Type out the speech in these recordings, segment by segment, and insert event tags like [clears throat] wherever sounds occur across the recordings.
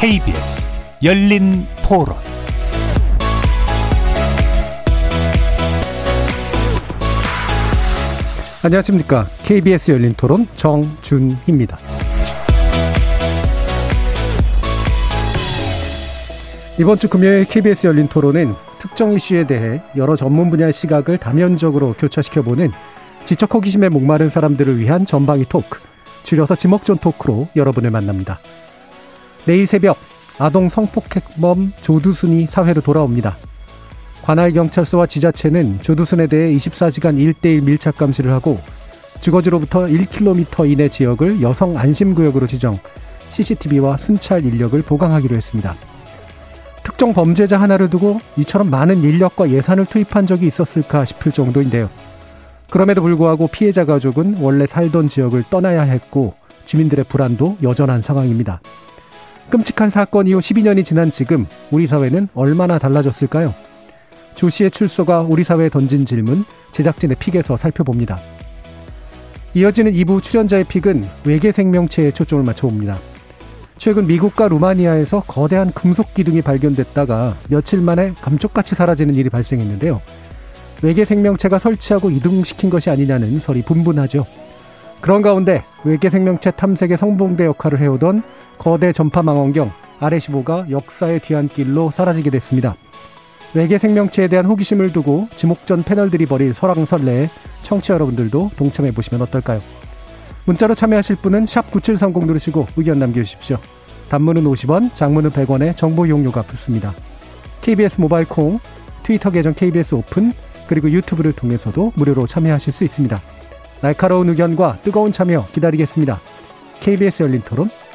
KBS 열린 토론 안녕하십니까. KBS 열린 토론 정준희입니다. 이번 주 금요일 KBS 열린 토론은 특정 이슈에 대해 여러 전문 분야의 시각을 다면적으로 교차시켜보는 지적 호기심에 목마른 사람들을 위한 전방위 토크, 줄여서 지목전 토크로 여러분을 만납니다. 내일 새벽 아동 성폭행범 조두순이 사회로 돌아옵니다. 관할 경찰서와 지자체는 조두순에 대해 24시간 1대1 밀착 감시를 하고 주거지로부터 1km 이내 지역을 여성 안심구역으로 지정, CCTV와 순찰 인력을 보강하기로 했습니다. 특정 범죄자 하나를 두고 이처럼 많은 인력과 예산을 투입한 적이 있었을까 싶을 정도인데요. 그럼에도 불구하고 피해자 가족은 원래 살던 지역을 떠나야 했고 주민들의 불안도 여전한 상황입니다. 끔찍한 사건 이후 12년이 지난 지금 우리 사회는 얼마나 달라졌을까요? 조 씨의 출소가 우리 사회에 던진 질문 제작진의 픽에서 살펴봅니다. 이어지는 2부 출연자의 픽은 외계 생명체에 초점을 맞춰봅니다. 최근 미국과 루마니아에서 거대한 금속 기둥이 발견됐다가 며칠 만에 감쪽같이 사라지는 일이 발생했는데요. 외계 생명체가 설치하고 이동시킨 것이 아니냐는 설이 분분하죠. 그런 가운데 외계 생명체 탐색의 성봉대 역할을 해오던 거대 전파 망원경 RS15가 역사의 뒤안길로 사라지게 됐습니다. 외계 생명체에 대한 호기심을 두고 지목전 패널들이 벌일 설왕설래에 청취자 여러분들도 동참해 보시면 어떨까요? 문자로 참여하실 분은 9730 누르시고 의견 남겨주십시오. 단문은 50원, 장문은 100원에 정보 이용료가 붙습니다. KBS 모바일 콩, 트위터 계정 KBS 오픈, 그리고 유튜브를 통해서도 무료로 참여하실 수 있습니다. 날카로운 의견과 뜨거운 참여 기다리겠습니다. KBS 열린 토론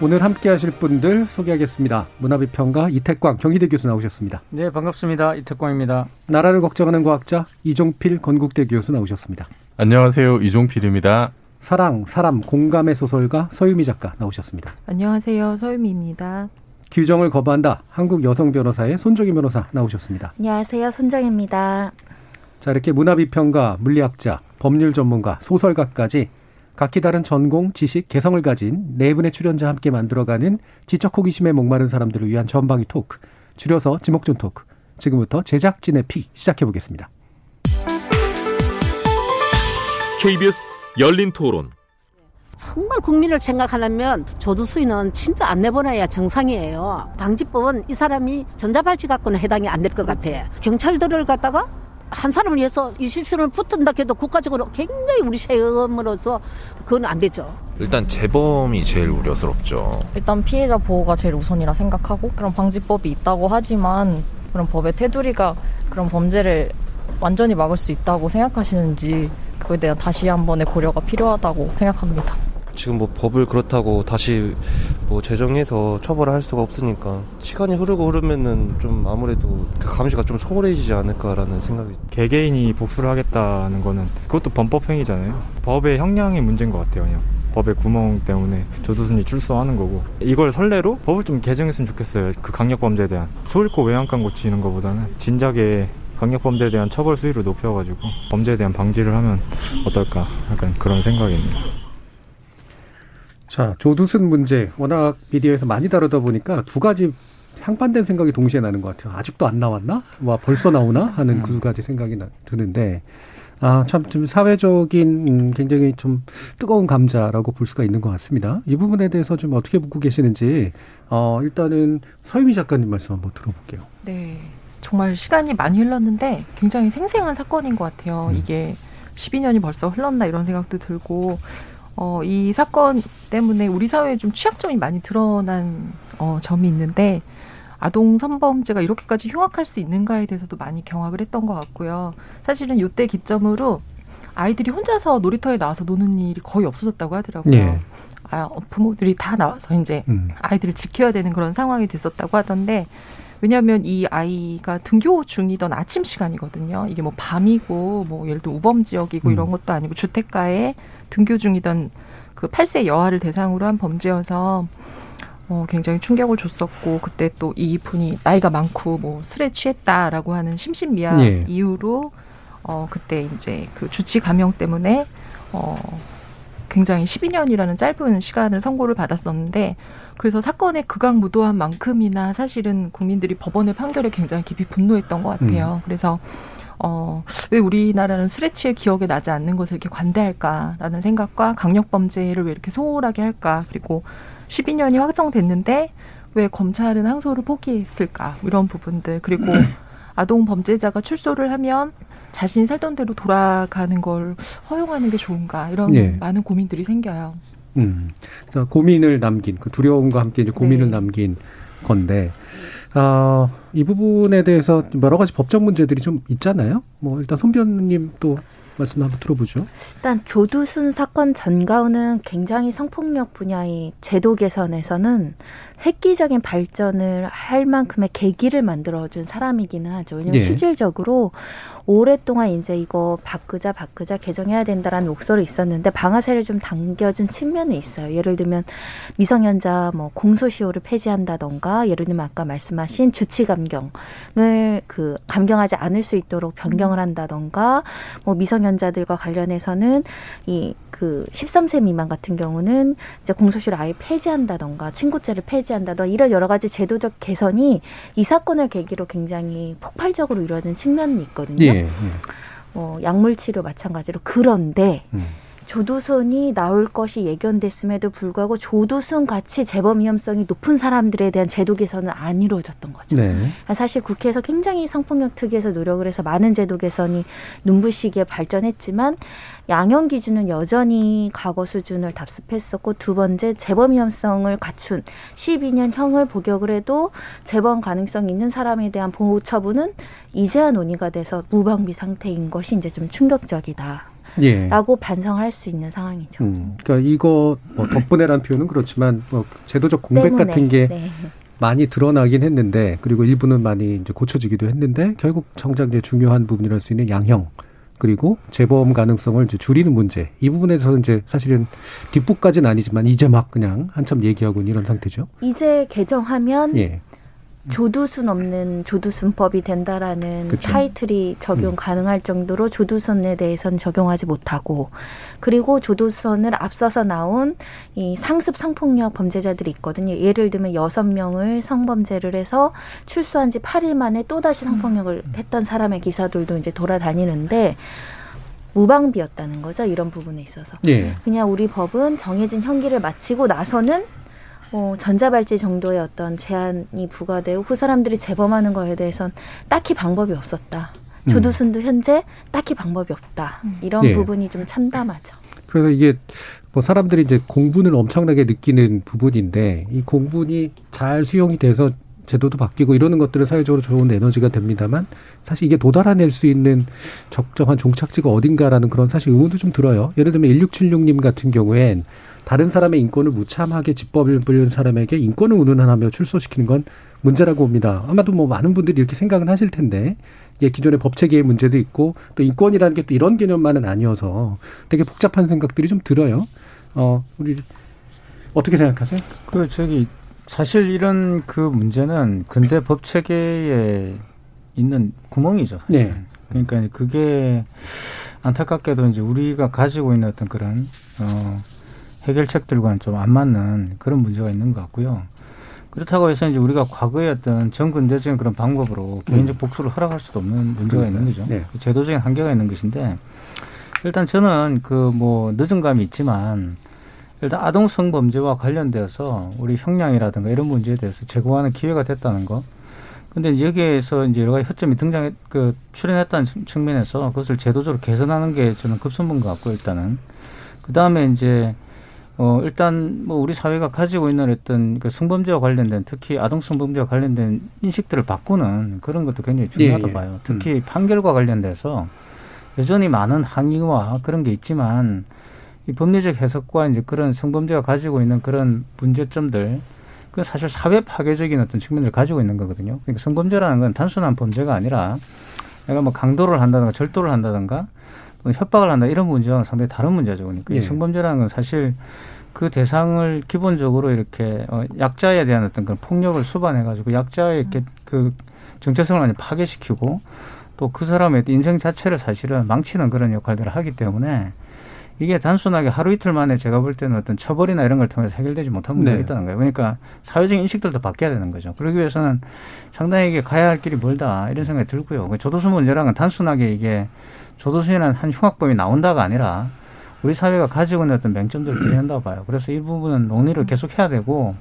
오늘 함께 하실 분들 소개하겠습니다. 문화비평가 이태광 경희대 교수 나오셨습니다. 네, 반갑습니다. 이태광입니다. 나라를 걱정하는 과학자 이종필 건국대 교수 나오셨습니다. 안녕하세요. 이종필입니다. 사랑, 사람, 공감의 소설가 서유미 작가 나오셨습니다. 안녕하세요. 서유미입니다. 규정을 거부한다. 한국 여성 변호사의 손정혜 변호사 나오셨습니다. 안녕하세요. 손정혜입니다. 자, 이렇게 문화비평가, 물리학자, 법률 전문가, 소설가까지 각기 다른 전공, 지식, 개성을 가진 네 분의 출연자와 함께 만들어가는 지적 호기심에 목마른 사람들을 위한 전방위 토크, 줄여서 지목전 토크. 지금부터 제작진의 pick 시작해 보겠습니다. KBS 열린 토론. 정말 국민을 생각하려면 조두수인은 진짜 안 내보내야 정상이에요. 방지법은 이 사람이 전자발찌 갖고는 해당이 안 될 것 같아. 경찰들을 갖다가 한 사람을 위해서 이 실수를 붙은다 해도 국가적으로 굉장히 우리 세금으로서 그건 안 되죠. 일단 재범이 제일 우려스럽죠. 일단 피해자 보호가 제일 우선이라 생각하고 그런 방지법이 있다고 하지만 그런 법의 테두리가 그런 범죄를 완전히 막을 수 있다고 생각하시는지 그에 대한 다시 한 번의 고려가 필요하다고 생각합니다. 지금 뭐 법을 그렇다고 다시 뭐 제정해서 처벌을 할 수가 없으니까 시간이 흐르고 흐르면은 좀 아무래도 그 감시가 좀 소홀해지지 않을까라는 생각이 개개인이 복수를 하겠다는 거는 그것도 범법행위잖아요. 법의 형량의 문제인 것 같아요 그냥. 법의 구멍 때문에 조두순이 출소하는 거고. 이걸 선례로 법을 좀 개정했으면 좋겠어요 그 강력범죄에 대한. 소잃고 외양간 고치는 것보다는 진작에 강력범죄에 대한 처벌 수위를 높여가지고 범죄에 대한 방지를 하면 어떨까 약간 그런 생각입니다. 자, 조두순 문제 워낙 미디어에서 많이 다루다 보니까 두 가지 상반된 생각이 동시에 나는 것 같아요. 아직도 안 나왔나? 와 벌써 나오나? 하는 그 가지 생각이 나, 드는데 아, 참, 좀 사회적인, 음, 굉장히 좀 뜨거운 감자라고 볼 수가 있는 것 같습니다. 이 부분에 대해서 좀 어떻게 보고 계시는지, 어, 일단은 서유미 작가님 말씀 한번 들어볼게요. 네. 정말 시간이 많이 흘렀는데 굉장히 생생한 사건인 것 같아요. 음. 이게 12년이 벌써 흘렀나 이런 생각도 들고, 어, 이 사건 때문에 우리 사회에 좀 취약점이 많이 드러난 어, 점이 있는데 아동 성범죄가 이렇게까지 흉악할 수 있는가에 대해서도 많이 경악을 했던 것 같고요. 사실은 이때 기점으로 아이들이 혼자서 놀이터에 나와서 노는 일이 거의 없어졌다고 하더라고요. 예. 아, 부모들이 다 나와서 이제 음. 아이들을 지켜야 되는 그런 상황이 됐었다고 하던데 왜냐하면 이 아이가 등교 중이던 아침 시간이거든요. 이게 뭐 밤이고 뭐 예를 들어 우범 지역이고 음. 이런 것도 아니고 주택가에 등교 중이던 그 8세 여아를 대상으로 한 범죄여서 어, 굉장히 충격을 줬었고 그때 또 이 분이 나이가 많고 뭐 술에 취했다라고 하는 심신미약 예. 이유로 어 그때 이제 그 주치 감형 때문에 어 굉장히 12년이라는 짧은 시간을 선고를 받았었는데 그래서 사건의 극악무도한 만큼이나 사실은 국민들이 법원의 판결에 굉장히 깊이 분노했던 것 같아요. 그래서 어, 왜 우리나라는 술에 취해 기억에 나지 않는 것을 이렇게 관대할까라는 생각과 강력범죄를 왜 이렇게 소홀하게 할까 그리고 12년이 확정됐는데 왜 검찰은 항소를 포기했을까 이런 부분들 그리고 아동 범죄자가 출소를 하면 자신이 살던 대로 돌아가는 걸 허용하는 게 좋은가 이런 예. 많은 고민들이 생겨요. 음. 자, 고민을 남긴 그 두려움과 함께 이제 고민을 네. 남긴 건데 아, 이 부분에 대해서 여러 가지 법적 문제들이 좀 있잖아요. 뭐 일단 손 변호님 또 말씀 한번 들어보죠. 일단 조두순 사건 전가우는 굉장히 성폭력 분야의 제도 개선에서는 획기적인 발전을 할 만큼의 계기를 만들어준 사람이기는 하죠. 왜냐면 예. 실질적으로 오랫동안 이제 이거 바꾸자 바꾸자 개정해야 된다라는 목소리 있었는데 방아쇠를 좀 당겨준 측면이 있어요. 예를 들면 미성년자 뭐 공소시효를 폐지한다던가 예를 들면 아까 말씀하신 주치 감경을 그 감경하지 않을 수 있도록 변경을 한다던가 뭐 미성년 자들과 관련해서는 이 그 13세 미만 같은 경우는 이제 공소시효를 아예 폐지한다던가 친구죄를 폐지한다던가 이런 여러 가지 제도적 개선이 이 사건을 계기로 굉장히 폭발적으로 이루어진 측면이 있거든요. 예. 어, 약물 치료 마찬가지로 그런데 음. 조두순이 나올 것이 예견됐음에도 불구하고 조두순 같이 재범 위험성이 높은 사람들에 대한 제도 개선은 안 이루어졌던 거죠. 네. 사실 국회에서 굉장히 성폭력 특위에서 노력을 해서 많은 제도 개선이 눈부시게 발전했지만 양형 기준은 여전히 과거 수준을 답습했었고 두 번째 재범 위험성을 갖춘 12년 형을 복역을 해도 재범 가능성 있는 사람에 대한 보호 처분은 이제야 논의가 돼서 무방비 상태인 것이 이제 좀 충격적이다. 예. 라고 반성을 할수 있는 상황이죠. 음, 그러니까 이거 뭐 덕분에란 표현은 그렇지만 뭐 제도적 공백 때문에, 같은 게 네. 많이 드러나긴 했는데 그리고 일부는 많이 이제 고쳐지기도 했는데 결국 정작 이제 중요한 부분이랄 수 있는 양형 그리고 재범 가능성을 이제 줄이는 문제 이 부분에서 이제 사실은 뒷부까지는 아니지만 이제 막 그냥 한참 얘기하고 있는 이런 상태죠. 이제 개정하면 예. 조두순 없는 조두순법이 된다라는 그쵸. 타이틀이 적용 음. 가능할 정도로 조두순에 대해서는 적용하지 못하고 그리고 조두순을 앞서서 나온 이 상습 성폭력 범죄자들이 있거든요. 예를 들면 여섯 명을 성범죄를 해서 출소한 지 8일 만에 또다시 성폭력을 했던 사람의 기사들도 이제 돌아다니는데 무방비였다는 거죠. 이런 부분에 있어서. 예. 그냥 우리 법은 정해진 형기를 마치고 나서는 뭐 전자발찌 정도의 어떤 제한이 부과되고 그 사람들이 재범하는 거에 대해서는 딱히 방법이 없었다. 음. 조두순도 현재 딱히 방법이 없다. 이런 예. 부분이 좀 참담하죠. 그래서 이게 뭐 사람들이 이제 공분을 엄청나게 느끼는 부분인데 이 공분이 잘 수용이 돼서 제도도 바뀌고 이러는 것들은 사회적으로 좋은 에너지가 됩니다만 사실 이게 도달해낼 수 있는 적정한 종착지가 어딘가라는 그런 사실 의문도 좀 들어요. 예를 들면 1676님 같은 경우엔 다른 사람의 인권을 무참하게 집법을 부리는 사람에게 인권을 운운하며 출소시키는 건 문제라고 봅니다. 아마도 뭐 많은 분들이 이렇게 생각은 하실 텐데 이게 기존의 법 체계의 문제도 있고 또 인권이라는 게 또 이런 개념만은 아니어서 되게 복잡한 생각들이 좀 들어요. 어, 우리 어떻게 생각하세요? 그 저기 사실 이런 그 문제는 근대 법 체계에 있는 구멍이죠. 사실은. 네. 그러니까 그게 안타깝게도 이제 우리가 가지고 있는 어떤 그런 어 해결책들과는 좀 안 맞는 그런 문제가 있는 것 같고요. 그렇다고 해서 이제 우리가 과거의 어떤 전근대적인 그런 방법으로 개인적 복수를 허락할 수도 없는 문제가 있는 거죠. 네. 그 제도적인 한계가 있는 것인데 일단 저는 그 뭐 늦은 감이 있지만 일단 아동 성범죄와 관련되어서 우리 형량이라든가 이런 문제에 대해서 제고하는 기회가 됐다는 거. 근데 여기에서 이제 여러 가지 허점이 등장했, 그, 출현했다는 측- 측면에서 그것을 제도적으로 개선하는 게 저는 급선무인 것 같고, 일단은. 그 다음에 이제, 어, 일단 뭐 우리 사회가 가지고 있는 어떤 그 성범죄와 관련된 특히 아동 성범죄와 관련된 인식들을 바꾸는 그런 것도 굉장히 중요하다고 예, 예. 봐요. 특히 판결과 관련돼서 여전히 많은 항의와 그런 게 있지만 이 법리적 해석과 이제 그런 성범죄가 가지고 있는 그런 문제점들 그 사실 사회 파괴적인 어떤 측면을 가지고 있는 거거든요. 그러니까 성범죄라는 건 단순한 범죄가 아니라 내가 뭐 강도를 한다든가 절도를 한다든가 협박을 한다 이런 문제와는 상당히 다른 문제죠. 그러니까 예. 이 성범죄라는 건 사실 그 대상을 기본적으로 이렇게 어, 약자에 대한 어떤 그런 폭력을 수반해 가지고 약자의 이렇게 그 정체성을 많이 파괴시키고 또 그 사람의 인생 자체를 사실은 망치는 그런 역할들을 하기 때문에 이게 단순하게 하루 이틀 만에 제가 볼 때는 어떤 처벌이나 이런 걸 통해서 해결되지 못한 문제가 네. 있다는 거예요. 그러니까 사회적인 인식들도 바뀌어야 되는 거죠. 그러기 위해서는 상당히 이게 가야 할 길이 멀다 이런 생각이 들고요. 그 조도수 문제랑은 단순하게 이게 조도수에는 한 흉악범이 나온다가 아니라 우리 사회가 가지고 있는 어떤 맹점들을 드러낸다고 봐요. 그래서 이 부분은 논의를 계속 해야 되고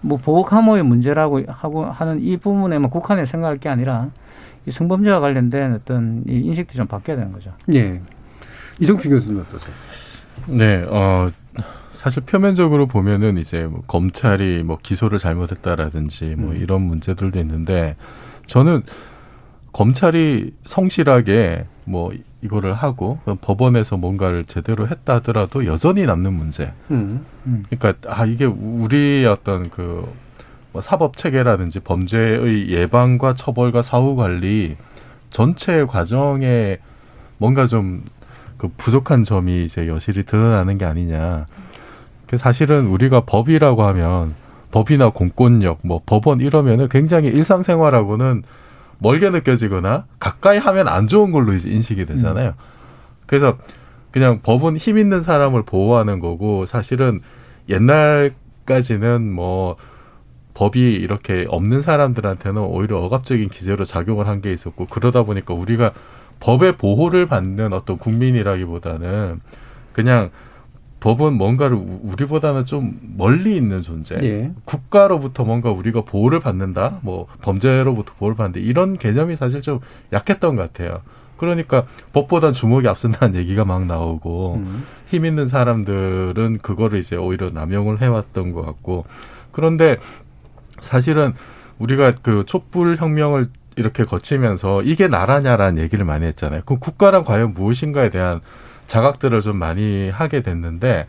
뭐 보복 함호의 문제라고 하고 하는 이 부분에만 국한에 생각할 게 아니라 이 성범죄와 관련된 어떤 이 인식들이 좀 바뀌어야 되는 거죠. 예. 이종필 교수님 어떠세요? 네, 어, 사실 표면적으로 보면은 이제 뭐 검찰이 뭐 기소를 잘못했다라든지 뭐 음. 이런 문제들도 있는데 저는 검찰이 성실하게 뭐 이거를 하고 법원에서 뭔가를 제대로 했다 하더라도 여전히 남는 문제. 음. 그러니까 아 이게 우리의 어떤 그뭐 사법 체계라든지 범죄의 예방과 처벌과 사후 관리 전체 과정에 뭔가 좀 그 부족한 점이 이제 여실히 드러나는 게 아니냐. 그 사실은 우리가 법이라고 하면 법이나 공권력, 뭐 법원 이러면은 굉장히 일상생활하고는 멀게 느껴지거나 가까이 하면 안 좋은 걸로 이제 인식이 되잖아요. 그래서 그냥 법은 힘 있는 사람을 보호하는 거고 사실은 옛날까지는 뭐 법이 이렇게 없는 사람들한테는 오히려 억압적인 기제로 작용을 한 게 있었고 그러다 보니까 우리가 법의 보호를 받는 어떤 국민이라기보다는 그냥 법은 뭔가를 우- 우리보다는 좀 멀리 있는 존재. 예. 국가로부터 뭔가 우리가 보호를 받는다, 뭐 범죄로부터 보호를 받는다 이런 개념이 사실 좀 약했던 것 같아요. 그러니까 법보단 주먹이 앞선다는 얘기가 막 나오고 음. 힘 있는 사람들은 그거를 이제 오히려 남용을 해왔던 것 같고 그런데 사실은 우리가 그 촛불 혁명을 이렇게 거치면서 이게 나라냐라는 얘기를 많이 했잖아요. 그 국가란 과연 무엇인가에 대한 자각들을 좀 많이 하게 됐는데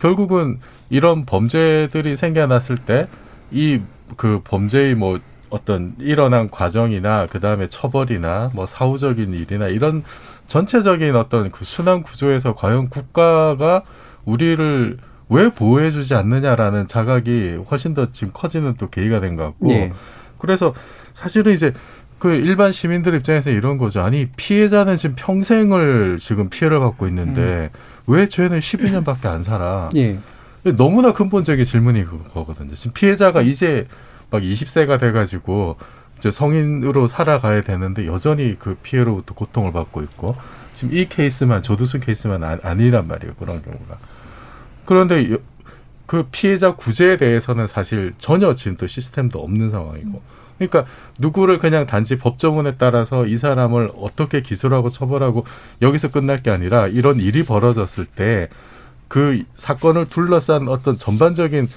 결국은 이런 범죄들이 생겨났을 때 이 그 범죄의 뭐 어떤 일어난 과정이나 그 다음에 처벌이나 뭐 사후적인 일이나 이런 전체적인 어떤 그 순환 구조에서 과연 국가가 우리를 왜 보호해주지 않느냐라는 자각이 훨씬 더 지금 커지는 또 계기가 된 것 같고 예. 그래서 사실은 이제 그 일반 시민들 입장에서 이런 거죠. 아니 피해자는 지금 평생을 지금 피해를 받고 있는데 왜 죄는 12년밖에 안 살아? 예. 너무나 근본적인 질문이 그거거든요. 지금 피해자가 이제 막 20세가 돼가지고 이제 성인으로 살아가야 되는데 여전히 그 피해로부터 고통을 받고 있고 지금 이 케이스만 조두순 케이스만 아, 아니란 말이에요. 그런 경우가. 그런데 여- 그 피해자 구제에 대해서는 사실 전혀 지금 또 시스템도 없는 상황이고. 그러니까 누구를 그냥 단지 법조문에 따라서 이 사람을 어떻게 기소하고 처벌하고 여기서 끝날 게 아니라 이런 일이 벌어졌을 때 그 사건을 둘러싼 어떤 전반적인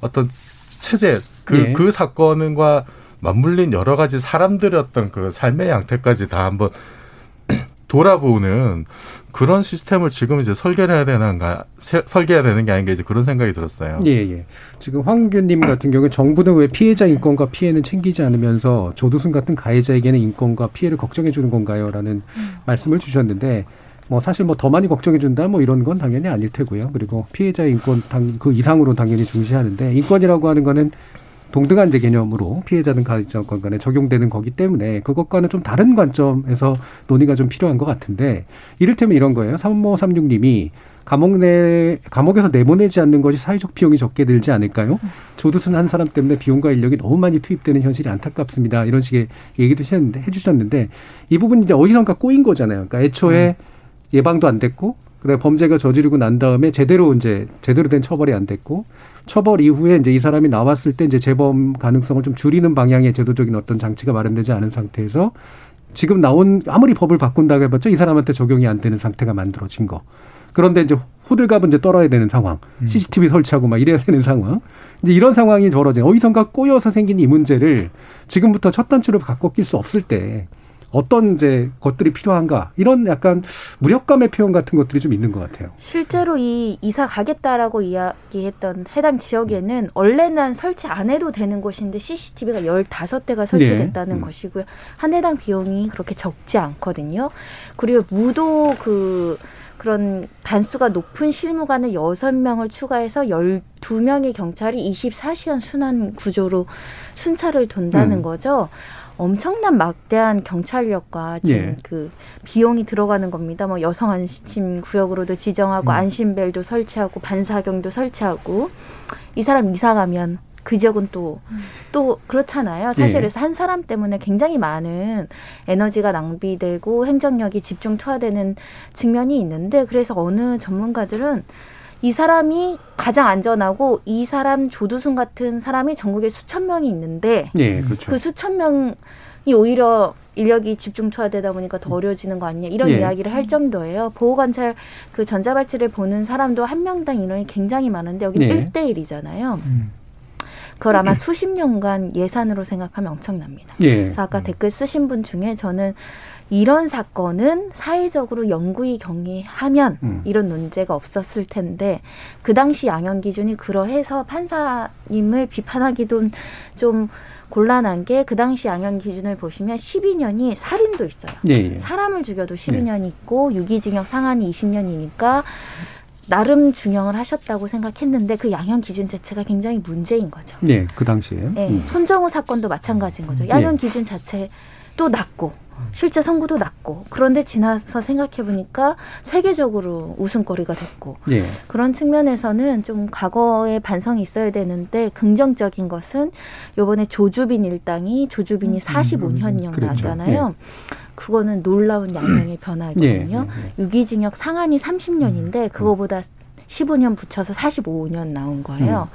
어떤 체제 그, 예. 그 사건과 맞물린 여러 가지 사람들의 어떤 그 삶의 양태까지 다 한번 [clears throat] 돌아보는 그런 시스템을 지금 이제 설계를 해야 되는가, 세- 설계해야 되는 게 아닌가 이제 그런 생각이 들었어요. 예, 예. 지금 황규님 같은 경우에 정부는 왜 피해자 인권과 피해는 챙기지 않으면서 조두순 같은 가해자에게는 인권과 피해를 걱정해 주는 건가요? 라는 말씀을 주셨는데 뭐 사실 뭐 더 많이 걱정해 준다 뭐 이런 건 당연히 아닐 테고요. 그리고 피해자 인권 당, 그 이상으로 당연히 중시하는데 인권이라고 하는 거는 동등한 이제 개념으로 피해자든 가해자건 간에 적용되는 거기 때문에 그것과는 좀 다른 관점에서 논의가 좀 필요한 것 같은데 이를테면 이런 거예요. 3536님이 감옥 내 감옥에서 내보내지 않는 것이 사회적 비용이 적게 들지 않을까요? 조두순 한 사람 때문에 비용과 인력이 너무 많이 투입되는 현실이 안타깝습니다. 이런 식의 얘기도 하셨는데, 해주셨는데 이 부분이 이제 어디선가 꼬인 거잖아요. 그러니까 애초에 예방도 안 됐고 그다음에 범죄가 저지르고 난 다음에 제대로 이제 제대로 된 처벌이 안 됐고 처벌 이후에 이제 이 사람이 나왔을 때 이제 재범 가능성을 좀 줄이는 방향의 제도적인 어떤 장치가 마련되지 않은 상태에서 지금 나온 아무리 법을 바꾼다고 해봤자 이 사람한테 적용이 안 되는 상태가 만들어진 거. 그런데 이제 호들갑은 이제 떨어야 되는 상황. CCTV 설치하고 막 이래야 되는 상황. 이제 이런 상황이 벌어진 어디선가 꼬여서 생긴 이 문제를 지금부터 첫 단추를 바꿔 낄수 없을 때 어떤 이제 것들이 필요한가 이런 약간 무력감의 표현 같은 것들이 좀 있는 것 같아요. 실제로 이 이사 가겠다라고 이야기했던 해당 지역에는 원래는 설치 안 해도 되는 곳인데 CCTV가 15대가 설치됐다는 네. 것이고요. 한 해당 비용이 그렇게 적지 않거든요. 그리고 무도 그 그런 단수가 높은 실무관을 여섯 명을 추가해서 열두 명의 경찰이 24시간 순환 구조로 순찰을 돈다는 음. 거죠. 엄청난 막대한 경찰력과 지금 예. 그 비용이 들어가는 겁니다. 뭐 여성 안심 구역으로도 지정하고 음. 안심벨도 설치하고 반사경도 설치하고 이 사람 이사 가면 그 지역은 또또 그렇잖아요. 사실 예. 그래서 한 사람 때문에 굉장히 많은 에너지가 낭비되고 행정력이 집중 투하되는 측면이 있는데 그래서 어느 전문가들은 이 사람이 가장 안전하고 이 사람 조두순 같은 사람이 전국에 수천 명이 있는데 예, 그렇죠. 그 수천 명이 오히려 인력이 집중 투하되다 보니까 더 어려워지는 거 아니냐 이런 예. 이야기를 할 정도예요. 보호관찰 그 전자발찌를 보는 사람도 한 명당 인원이 굉장히 많은데 여기는 예. 일 1대1이잖아요. 그걸 아마 수십 년간 예산으로 생각하면 엄청납니다. 예. 그래서 아까 댓글 쓰신 분 중에 저는 이런 사건은 사회적으로 영구히 경위하면 음. 이런 논제가 없었을 텐데 그 당시 양형 기준이 그러해서 판사님을 비판하기도 좀 곤란한 게 그 당시 양형 기준을 보시면 12년이 살인도 있어요. 예, 예. 사람을 죽여도 12년이 있고 유기징역 상한이 20년이니까 나름 중형을 하셨다고 생각했는데 그 양형 기준 자체가 굉장히 문제인 거죠. 예, 그 당시에. 네, 음. 손정우 사건도 마찬가지인 거죠. 양형 기준 자체도 낮고 실제 선고도 낮고 그런데 지나서 생각해 보니까 세계적으로 웃음거리가 됐고 예. 그런 측면에서는 좀 과거의 반성이 있어야 되는데 긍정적인 것은 요번에 조주빈 일당이 조주빈이 45년형 그랬죠. 나왔잖아요. 그거는 놀라운 양형의 [clears throat] 변화거든요. 예, 유기징역 상한이 30년인데 그거보다 15년 붙여서 45년 나온 거예요.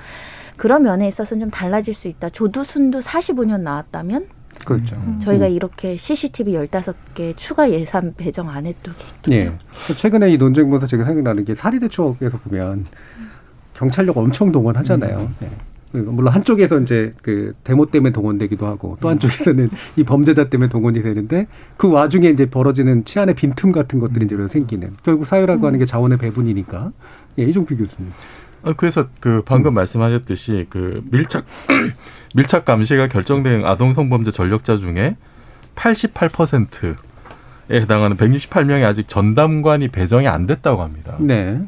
그런 면에 있어서는 좀 달라질 수 있다. 조두순도 45년 나왔다면 그렇죠. 저희가 이렇게 CCTV 15개 추가 예산 배정 안 했던 게 예. 최근에 이 논쟁 보면서 제가 생각나는 게 사리대 추억에서 보면 경찰력 엄청 동원하잖아요. 예. 물론 한쪽에서 이제 그 데모 때문에 동원되기도 하고 또 한쪽에서는 이 범죄자 때문에 동원이 되는데 그 와중에 이제 벌어지는 치안의 빈틈 같은 것들이 이제 생기는 결국 사회라고 하는 게 자원의 배분이니까 예, 이종필 교수님. 어, 그래서 그 방금 말씀하셨듯이 그 밀착 [clears throat] 밀착 감시가 결정된 아동 성범죄 전력자 중에 88%에 해당하는 168명이 아직 전담관이 배정이 안 됐다고 합니다. 네.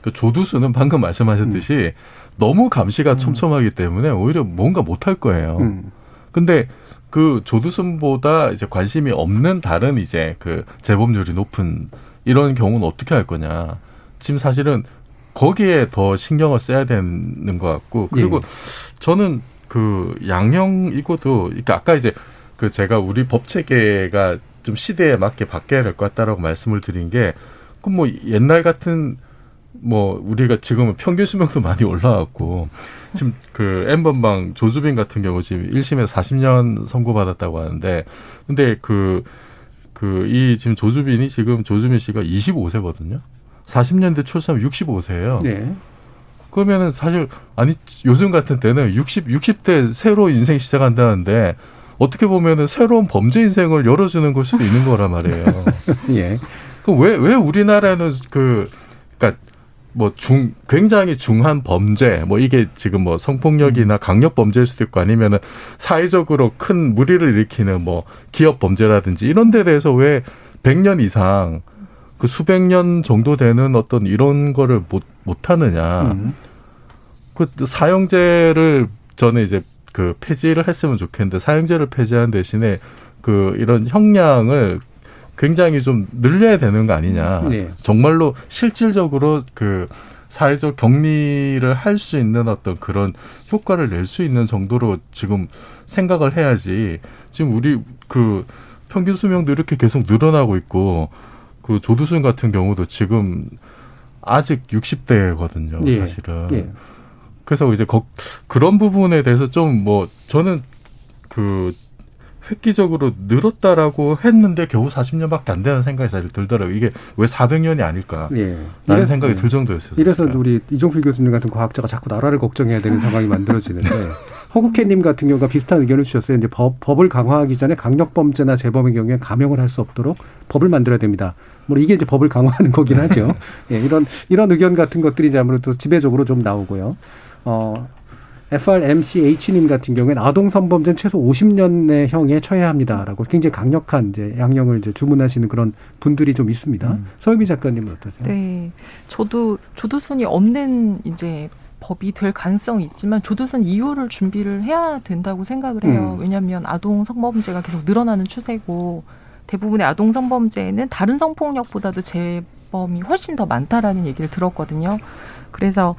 그 조두수는 방금 말씀하셨듯이 너무 감시가 촘촘하기 때문에 오히려 뭔가 못할 거예요. 음. 근데 그 조두순보다 이제 관심이 없는 다른 이제 그 재범률이 높은 이런 경우는 어떻게 할 거냐. 지금 사실은 거기에 더 신경을 써야 되는 것 같고 그리고 예. 저는 그 양형이고도 그러니까 아까 이제 그 제가 우리 법 체계가 좀 시대에 맞게 바뀌어야 될 것 같다라고 말씀을 드린 게그뭐 옛날 같은 뭐 우리가 지금은 평균 수명도 많이 올라왔고 지금 그 N번방 조수빈 같은 경우 지금 1심에서 40년 선고받았다고 하는데 근데 그 그 이 지금 조수빈이 지금 조수빈 씨가 25세거든요. 40년대 출생하면 65세예요. 네. 그러면은 사실 아니 요즘 같은 때는 60 60대 새로 인생 시작한다는데 어떻게 보면은 새로운 범죄 인생을 열어주는 걸 수도 있는 거란 말이에요. [laughs] 예. 그왜왜 우리나라는 그 그러니까 뭐 중 굉장히 중한 범죄 뭐 이게 지금 뭐 성폭력이나 강력 범죄일 수도 있고 아니면은 사회적으로 큰 무리를 일으키는 뭐 기업 범죄라든지 이런 데 대해서 왜 100년 이상 그 수백 년 정도 되는 어떤 이런 거를 못 못 하느냐. 음. 그 사형제를 저는 이제 그 폐지를 했으면 좋겠는데 사형제를 폐지하는 대신에 그 이런 형량을 굉장히 좀 늘려야 되는 거 아니냐. 네. 정말로 실질적으로 그 사회적 격리를 할 수 있는 어떤 그런 효과를 낼 수 있는 정도로 지금 생각을 해야지. 지금 우리 그 평균 수명도 이렇게 계속 늘어나고 있고 그 조두순 같은 경우도 지금 아직 60대거든요, 예. 사실은. 예. 그래서 이제 거, 그런 부분에 대해서 좀 뭐 저는 그 획기적으로 늘었다라고 했는데 겨우 40년밖에 안 되는 생각이 사실 들더라고요. 이게 왜 400년이 아닐까? 예. 라는 생각이 들 정도였어요. 이래서 우리 이종필 교수님 같은 과학자가 자꾸 나라를 걱정해야 되는 상황이 만들어지는데 [laughs] 허국혜님 같은 경우가 비슷한 의견을 주셨어요. 이제 법, 법을 강화하기 전에 강력범죄나 재범의 경우에 감형을 할 수 없도록 법을 만들어야 됩니다. 뭐 이게 이제 법을 강화하는 거긴 하죠. 예, 이런 이런 의견 같은 것들이 이제 아무래도 지배적으로 좀 나오고요. 어, FRMCH님 같은 경우에는 아동 성범죄는 최소 50년의 형에 처해야 합니다라고 굉장히 강력한 이제 양형을 이제 주문하시는 그런 분들이 좀 있습니다. 음. 서유미 작가님은 어떠세요? 네, 저도 조두순이 없는 이제 법이 될 가능성이 있지만 조두순 이후를 준비를 해야 된다고 생각을 해요. 음. 왜냐하면 아동 성범죄가 계속 늘어나는 추세고 대부분의 아동 성범죄는 다른 성폭력보다도 재범이 훨씬 더 많다라는 얘기를 들었거든요. 그래서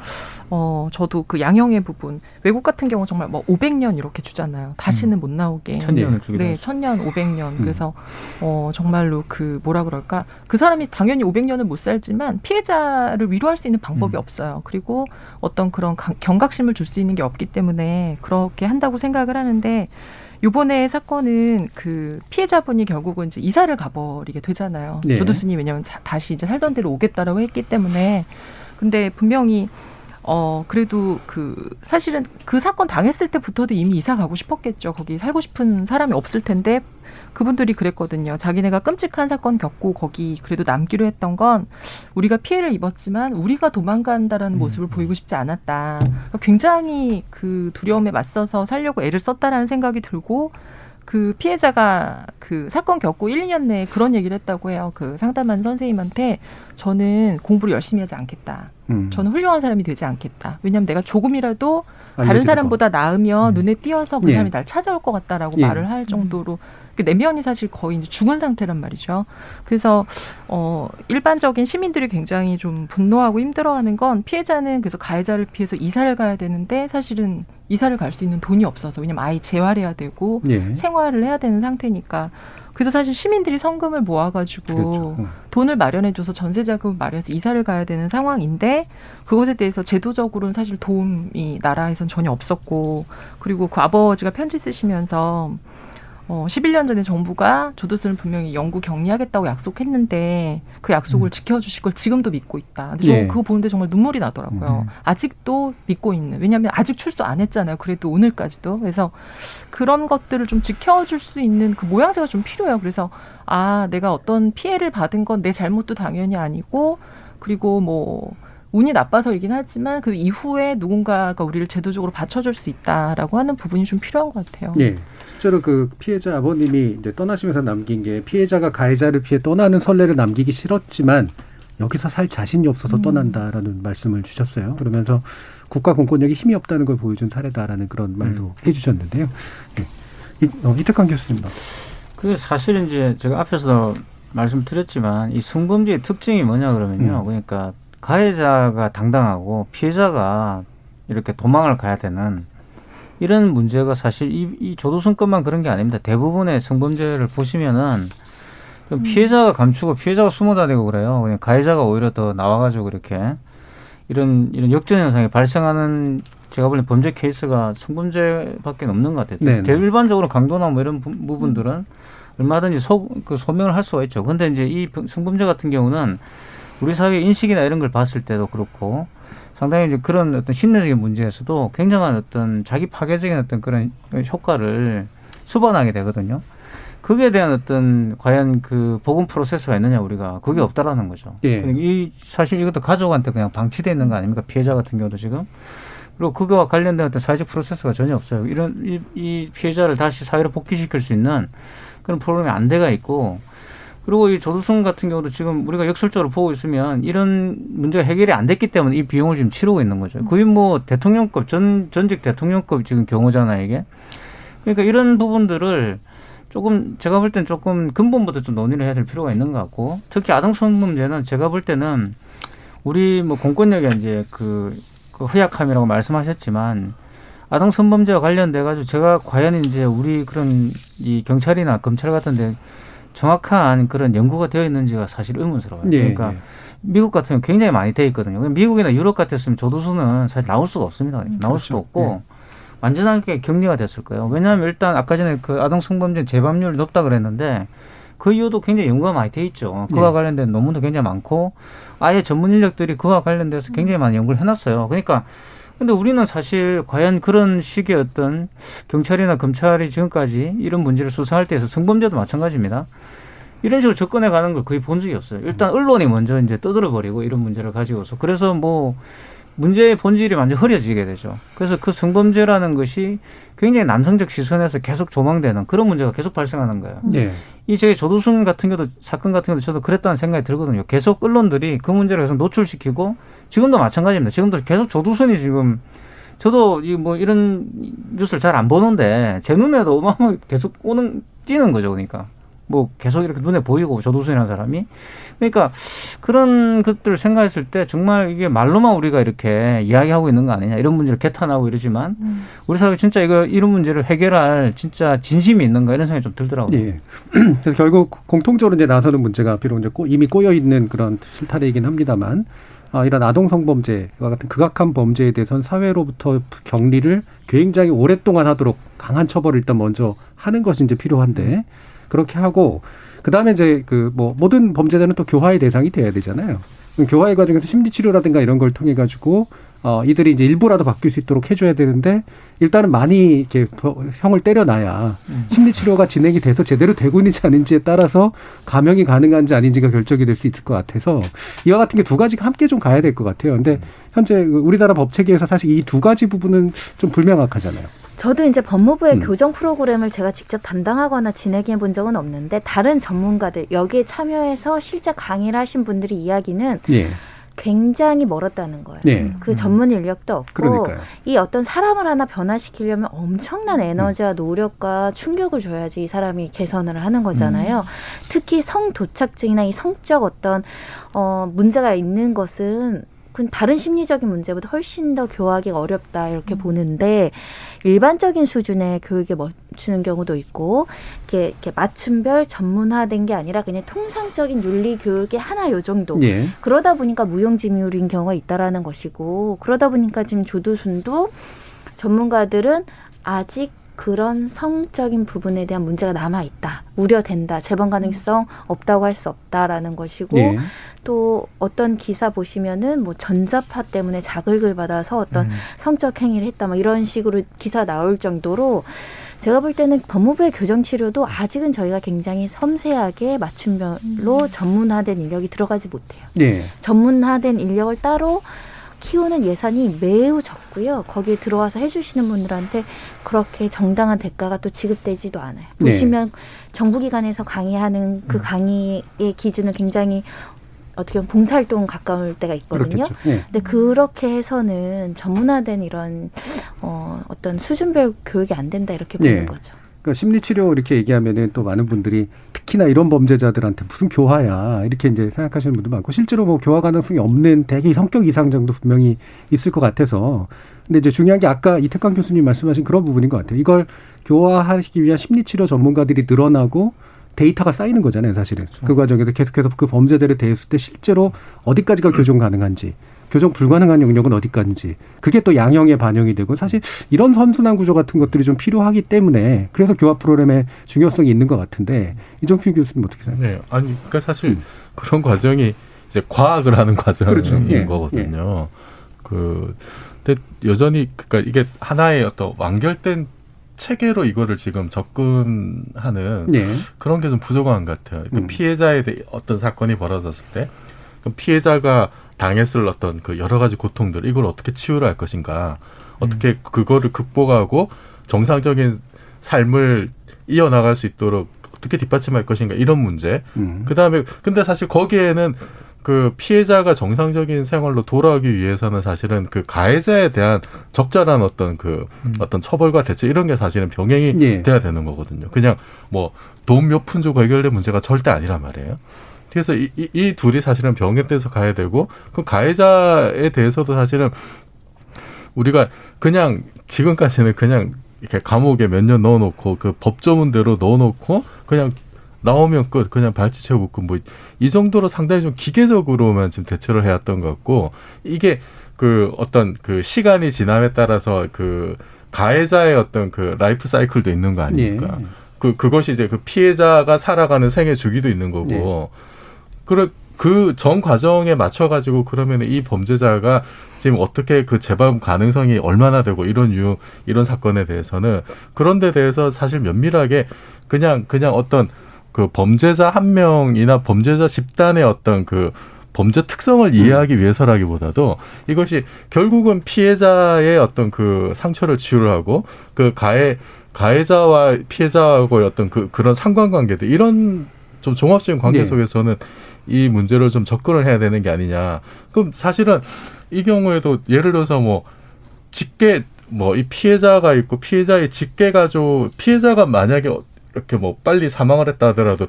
어 저도 그 양형의 부분 외국 같은 경우 정말 뭐 500년 이렇게 주잖아요. 다시는 음. 못 나오게. 천년을 주기도 네, 천년, 500년. 음. 그래서 어 정말로 그 뭐라 그럴까? 그 사람이 당연히 500년을 못 살지만 피해자를 위로할 수 있는 방법이 음. 없어요. 그리고 어떤 그런 경각심을 줄 수 있는 게 없기 때문에 그렇게 한다고 생각을 하는데 요번에 사건은 그 피해자분이 결국은 이제 이사를 가버리게 되잖아요. 네. 조두순이 왜냐하면 다시 이제 살던 데로 오겠다라고 했기 때문에 근데 분명히 어 그래도 그 사실은 그 사건 당했을 때부터도 이미 이사 가고 싶었겠죠. 거기 살고 싶은 사람이 없을 텐데 그분들이 그랬거든요. 자기네가 끔찍한 사건 겪고 거기 그래도 남기로 했던 건 우리가 피해를 입었지만 우리가 도망간다라는 음. 모습을 보이고 싶지 않았다. 그러니까 굉장히 그 두려움에 맞서서 살려고 애를 썼다라는 생각이 들고 그 피해자가 그 사건 겪고 1, 2년 내에 그런 얘기를 했다고 해요. 그 상담한 선생님한테 저는 공부를 열심히 하지 않겠다. 음. 저는 훌륭한 사람이 되지 않겠다. 왜냐하면 내가 조금이라도 다른 사람보다 나으면 음. 눈에 띄어서 그 예. 사람이 날 찾아올 것 같다라고 예. 말을 할 정도로 그 내면이 사실 거의 이제 죽은 상태란 말이죠. 그래서 어 일반적인 시민들이 굉장히 좀 분노하고 힘들어하는 건 피해자는 그래서 가해자를 피해서 이사를 가야 되는데 사실은 이사를 갈 수 있는 돈이 없어서 왜냐면 아이 재활해야 되고 예. 생활을 해야 되는 상태니까 그래서 사실 시민들이 성금을 모아가지고 그렇죠. 음. 돈을 마련해줘서 전세 자금을 마련해서 이사를 가야 되는 상황인데 그것에 대해서 제도적으로는 사실 도움이 나라에선 전혀 없었고 그리고 그 아버지가 편지 쓰시면서 어, 11년 전에 정부가 조두순을 분명히 영구 격리하겠다고 약속했는데 그 약속을 음. 지켜주실 걸 지금도 믿고 있다. 근데 저 예. 그거 보는데 정말 눈물이 나더라고요. 음. 아직도 믿고 있는. 왜냐하면 아직 출소 안 했잖아요. 그래도 오늘까지도. 그래서 그런 것들을 좀 지켜줄 수 있는 그 모양새가 좀 필요해요. 그래서 아 내가 어떤 피해를 받은 건 내 잘못도 당연히 아니고 그리고 뭐 운이 나빠서이긴 하지만 그 이후에 누군가가 우리를 제도적으로 받쳐줄 수 있다라고 하는 부분이 좀 필요한 것 같아요. 예. 실제로 그 피해자 아버님이 이제 떠나시면서 남긴 게 피해자가 가해자를 피해 떠나는 선례를 남기기 싫었지만 여기서 살 자신이 없어서 음. 떠난다라는 말씀을 주셨어요. 그러면서 국가 공권력이 힘이 없다는 걸 보여준 사례다라는 그런 말도 음. 해주셨는데요. 예. 이, 어, 이태강 교수님. 그 사실 이제 제가 앞에서 말씀드렸지만 이 성범죄의 특징이 뭐냐 그러면요. 음. 그러니까 가해자가 당당하고 피해자가 이렇게 도망을 가야 되는 이런 문제가 사실 이, 이 조두순 것만 그런 게 아닙니다. 대부분의 성범죄를 보시면은 음. 피해자가 감추고 피해자가 숨어 다니고 그래요. 그냥 가해자가 오히려 더 나와가지고 이렇게 이런 이런 역전 현상이 발생하는 제가 보는 범죄 케이스가 성범죄밖에 없는 것 같아요. 네 일반적으로 강도나 뭐 이런 부분들은 얼마든지 소, 그 소명을 할 수가 있죠. 근데 이제 이 성범죄 같은 경우는 우리 사회 인식이나 이런 걸 봤을 때도 그렇고 상당히 이제 그런 어떤 심리적인 문제에서도 굉장한 어떤 자기 파괴적인 어떤 그런 효과를 수반하게 되거든요. 그에 대한 어떤 과연 그 복음 프로세스가 있느냐 우리가 그게 없다라는 거죠. 예. 이 사실 이것도 가족한테 그냥 방치돼 있는 거 아닙니까 피해자 같은 경우도 지금 그리고 그거와 관련된 어떤 사회적 프로세스가 전혀 없어요. 이런 이, 이 피해자를 다시 사회로 복귀시킬 수 있는 그런 프로그램이 안 돼가 있고 그리고 이 조두순 같은 경우도 지금 우리가 역설적으로 보고 있으면 이런 문제가 해결이 안 됐기 때문에 이 비용을 지금 치르고 있는 거죠. 거의 뭐 대통령급 전 전직 대통령급 지금 경우잖아요 이게. 그러니까 이런 부분들을 조금 제가 볼 땐 조금 근본부터 좀 논의를 해야 될 필요가 있는 것 같고 특히 아동성 문제는 제가 볼 때는 우리 뭐 공권력의 이제 그, 그 허약함이라고 말씀하셨지만 아동 성범죄와 관련돼 가지고 제가 과연 이제 우리 그런 이 경찰이나 검찰 같은 데 정확한 그런 연구가 되어 있는지가 사실 의문스러워요. 예, 그러니까 예. 미국 같은 경우 굉장히 많이 돼 있거든요. 미국이나 유럽 같았으면 조두순은 사실 나올 수가 없습니다. 음, 나올 그렇죠. 수도 없고 예. 완전하게 격리가 됐을 거예요. 왜냐하면 일단 아까 전에 그 아동 성범죄 재범률이 높다 그랬는데 그 이유도 굉장히 연구가 많이 돼 있죠. 그와 네. 관련된 논문도 굉장히 많고 아예 전문 인력들이 그와 관련돼서 굉장히 많은 연구를 해놨어요. 그러니까 근데 우리는 사실 과연 그런 식의 어떤 경찰이나 검찰이 지금까지 이런 문제를 수사할 때에서 성범죄도 마찬가지입니다. 이런 식으로 접근해 가는 걸 거의 본 적이 없어요. 일단 언론이 먼저 이제 떠들어 버리고 이런 문제를 가지고서 그래서 뭐 문제의 본질이 완전 흐려지게 되죠. 그래서 그 성범죄라는 것이 굉장히 남성적 시선에서 계속 조망되는 그런 문제가 계속 발생하는 거예요. 예. 이 저희 조두순 같은 경우도 사건 같은 경우도 저도 그랬다는 생각이 들거든요. 계속 언론들이 그 문제를 계속 노출시키고 지금도 마찬가지입니다. 지금도 계속 조두순이 지금 저도 이 뭐 이런 뉴스를 잘 안 보는데 제 눈에도 어마어마 계속 오는 띄는 거죠. 그러니까 뭐 계속 이렇게 눈에 보이고 조두순이라는 사람이 그러니까 그런 것들을 생각했을 때 정말 이게 말로만 우리가 이렇게 이야기하고 있는 거 아니냐 이런 문제를 개탄하고 이러지만 우리 사회 진짜 이거 이런 문제를 해결할 진짜 진심이 있는가 이런 생각이 좀 들더라고요. 예. [clears throat] 그래서 결국 공통적으로 이제 나서는 문제가 비록 이제 꼬- 이미 꼬여 있는 그런 실타래이긴 합니다만 아, 이런 아동 성범죄와 같은 극악한 범죄에 대해서는 사회로부터 격리를 굉장히 오랫동안 하도록 강한 처벌을 일단 먼저 하는 것이 이제 필요한데 그렇게 하고 그 다음에 이제 그 뭐 모든 범죄자는 또 교화의 대상이 돼야 되잖아요. 교화의 과정에서 심리 치료라든가 이런 걸 통해 가지고 어 이들이 이제 일부라도 바뀔 수 있도록 해줘야 되는데 일단은 많이 이렇게 버- 형을 때려놔야 심리 치료가 진행이 돼서 제대로 되고 있는지 아닌지에 따라서 감형이 가능한지 아닌지가 결정이 될 수 있을 것 같아서 이와 같은 게 두 가지가 함께 좀 가야 될 것 같아요. 근데 현재 그 우리나라 법 체계에서 사실 이 두 가지 부분은 좀 불명확하잖아요. 저도 이제 법무부의 음. 교정 프로그램을 제가 직접 담당하거나 진행해 본 적은 없는데 다른 전문가들 여기에 참여해서 실제 강의를 하신 분들이 이야기는 예. 굉장히 멀었다는 거예요. 예. 그 전문 인력도 없고 그러니까요. 이 어떤 사람을 하나 변화시키려면 엄청난 에너지와 노력과 충격을 줘야지 이 사람이 개선을 하는 거잖아요. 특히 성 도착증이나 이 성적 어떤 어 문제가 있는 것은 그 다른 심리적인 문제보다 훨씬 더 교화하기가 어렵다 이렇게 보는데 일반적인 수준의 교육에 맞추는 경우도 있고 이렇게, 이렇게 맞춤별 전문화된 게 아니라 그냥 통상적인 윤리 교육의 하나 요 정도 예. 그러다 보니까 무용지물인 경우가 있다라는 것이고 그러다 보니까 지금 조두순도 전문가들은 아직 그런 성적인 부분에 대한 문제가 남아 있다 우려된다 재번 가능성 없다고 할 수 없다라는 것이고 예. 또 어떤 기사 보시면은 뭐 전자파 때문에 자극을 받아서 어떤 음. 성적 행위를 했다 막 이런 식으로 기사 나올 정도로 제가 볼 때는 법무부의 교정 치료도 아직은 저희가 굉장히 섬세하게 맞춤별로 전문화된 인력이 들어가지 못해요. 예. 전문화된 인력을 따로 키우는 예산이 매우 적고요. 거기에 들어와서 해주시는 분들한테 그렇게 정당한 대가가 또 지급되지도 않아요. 네. 보시면 정부기관에서 강의하는 그 강의의 기준은 굉장히 어떻게 보면 봉사활동 가까울 때가 있거든요. 예. 근데 그렇게 해서는 전문화된 이런 어, 어떤 수준별 교육이 안 된다 이렇게 보는 예. 거죠. 그러니까 심리치료 이렇게 얘기하면은 또 많은 분들이 특히나 이런 범죄자들한테 무슨 교화야 이렇게 이제 생각하시는 분도 많고 실제로 뭐 교화 가능성이 없는 대개 성격 이상 정도 분명히 있을 것 같아서 근데 이제 중요한 게 아까 이태강 교수님 말씀하신 그런 부분인 것 같아요. 이걸 교화하기 위한 심리치료 전문가들이 늘어나고 데이터가 쌓이는 거잖아요, 사실은. 그 과정에서 계속해서 그 범죄자를 대했을 때 실제로 어디까지가 교정 가능한지, 교정 불가능한 영역은 어디까지인지, 그게 또 양형에 반영이 되고, 사실 이런 선순환 구조 같은 것들이 좀 필요하기 때문에, 그래서 교화 프로그램의 중요성이 있는 것 같은데, 이종필 교수님 어떻게 생각하세요? 네, 아니 그러니까 사실 그런 과정이 이제 과학을 하는 과정인 그렇죠. 예, 거거든요. 그 근데 여전히 그러니까 이게 하나의 어떤 완결된 체계로 이거를 지금 접근하는 예. 그런 게 좀 부족한 것 같아요. 그 음. 피해자에 대해 어떤 사건이 벌어졌을 때, 그 피해자가 당했을 어떤 그 여러 가지 고통들, 이걸 어떻게 치유를 할 것인가, 어떻게 그거를 극복하고 정상적인 삶을 이어나갈 수 있도록 어떻게 뒷받침할 것인가, 이런 문제. 음. 그 다음에, 근데 사실 거기에는 그 피해자가 정상적인 생활로 돌아오기 위해서는 사실은 그 가해자에 대한 적절한 어떤 그 어떤 처벌과 대책 이런 게 사실은 병행이 예. 돼야 되는 거거든요. 그냥 뭐 돈 몇 푼 주고 해결될 문제가 절대 아니란 말이에요. 그래서 이, 이, 이 둘이 사실은 병행돼서 가야 되고 그 가해자에 대해서도 사실은 우리가 그냥 지금까지는 그냥 이렇게 감옥에 몇 년 넣어놓고 그 법조문대로 넣어놓고 그냥 나오면 끝 그냥 발찌 채우고 끝 뭐 이 정도로 상당히 좀 기계적으로만 지금 대처를 해왔던 것 같고 이게 그 어떤 그 시간이 지남에 따라서 그 가해자의 어떤 그 라이프 사이클도 있는 거 아닙니까? 예. 그 그것이 이제 그 피해자가 살아가는 생애 주기도 있는 거고. 네. 그래 그 전 과정에 맞춰 가지고 그러면 이 범죄자가 지금 어떻게 그 재발 가능성이 얼마나 되고 이런 유 이런 사건에 대해서는 그런 데 대해서 사실 면밀하게 그냥 그냥 어떤 그 범죄자 한 명이나 범죄자 집단의 어떤 그 범죄 특성을 이해하기 위해서라기보다도 이것이 결국은 피해자의 어떤 그 상처를 치유를 하고 그 가해 가해자와 피해자하고의 어떤 그 그런 상관관계들 이런 좀 종합적인 관계 네. 속에서는 이 문제를 좀 접근을 해야 되는 게 아니냐. 그럼 사실은 이 경우에도 예를 들어서 뭐 직계 뭐 이 피해자가 있고 피해자의 직계 가족 피해자가 만약에 이렇게 뭐 빨리 사망을 했다 하더라도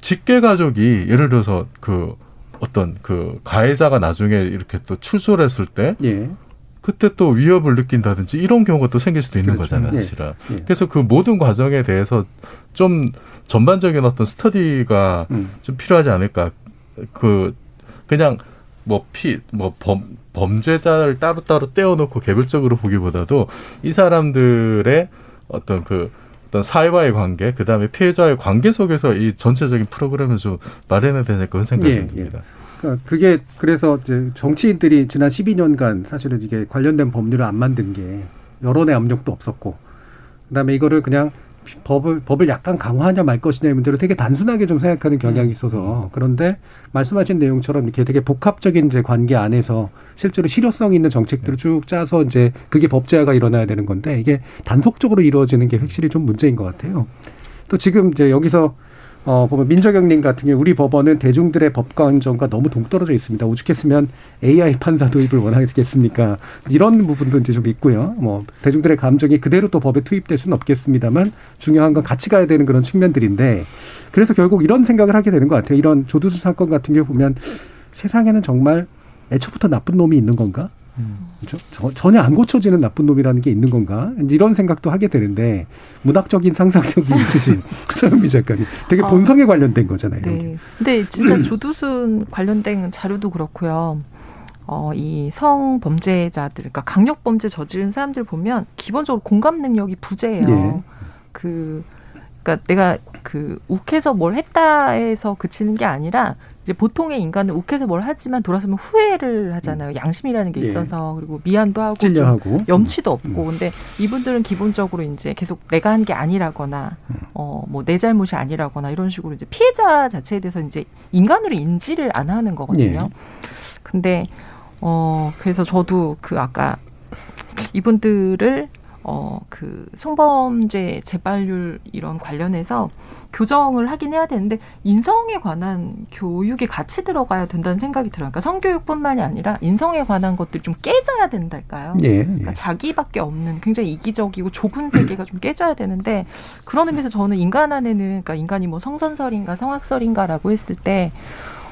직계 가족이 예를 들어서 그 어떤 그 가해자가 나중에 이렇게 또 출소를 했을 때 예. 그때 또 위협을 느낀다든지 이런 경우가 또 생길 수도 있는 그렇죠. 거잖아요, 예. 사실은. 예. 그래서 그 모든 과정에 대해서 좀 전반적인 어떤 스터디가 음. 좀 필요하지 않을까. 그 그냥 뭐 피 뭐 범 범죄자를 따로따로 떼어놓고 개별적으로 보기보다도 이 사람들의 어떤 그 어떤 사회와의 관계, 그 다음에 피해자의 관계 속에서 이 전체적인 프로그램을 좀 마련해야 되지 그런 생각이 예, 듭니다. 그러니까 그게 그래서 이제 정치인들이 지난 12년간 사실은 이게 관련된 법률을 안 만든 게 여론의 압력도 없었고 그 다음에 이거를 그냥 법을 법을 약간 강화하냐 말 것이냐의 문제로 되게 단순하게 좀 생각하는 경향이 있어서. 그런데 말씀하신 내용처럼 이렇게 되게 복합적인 이제 관계 안에서 실제로 실효성 있는 정책들을 쭉 짜서 이제 그게 법제화가 일어나야 되는 건데 이게 단속적으로 이루어지는 게 확실히 좀 문제인 것 같아요. 또 지금 이제 여기서 어, 보면 민정영님 같은 경우 우리 법원은 대중들의 법관점과 너무 동떨어져 있습니다. 오죽했으면 AI 판사 도입을 원하겠습니까? 이런 부분도 이제 좀 있고요. 뭐 대중들의 감정이 그대로 또 법에 투입될 수는 없겠습니다만 중요한 건 같이 가야 되는 그런 측면들인데 그래서 결국 이런 생각을 하게 되는 것 같아요. 이런 조두순 사건 같은 경우 보면 세상에는 정말 애초부터 나쁜 놈이 있는 건가? 저, 저- 전혀 안 고쳐지는 나쁜 놈이라는 게 있는 건가? 이런 생각도 하게 되는데 문학적인 상상력이 [laughs] 있으신 서영미 작가님 되게 아. 본성에 관련된 거잖아요. 네. 근데 진짜 조두순 관련된 자료도 그렇고요. 어, 이 성범죄자들, 그러니까 강력범죄 저지른 사람들 보면 기본적으로 공감 능력이 부재예요. 예. 그, 그러니까 내가 그 욱해서 뭘 했다 해서 그치는 게 아니라 이제 보통의 인간은 욱해서 뭘 하지만 돌아서면 후회를 하잖아요. 양심이라는 게 예. 있어서 그리고 미안도 하고 좀 찔려하고. 염치도 없고 음. 근데 이분들은 기본적으로 이제 계속 내가 한 게 아니라거나 음. 어뭐 내 잘못이 아니라거나 이런 식으로 이제 피해자 자체에 대해서 이제 인간으로 인지를 안 하는 거거든요. 예. 근데 어 그래서 저도 그 아까 이분들을 어 그 성범죄 재발률 이런 관련해서 교정을 하긴 해야 되는데 인성에 관한 교육이 같이 들어가야 된다는 생각이 들어요. 그러니까 성교육뿐만이 아니라 인성에 관한 것들이 좀 깨져야 된달까요? 예, 예. 그러니까 자기밖에 없는 굉장히 이기적이고 좁은 세계가 좀 깨져야 되는데 그런 의미에서 저는 인간 안에는 그러니까 인간이 뭐 성선설인가 성악설인가라고 했을 때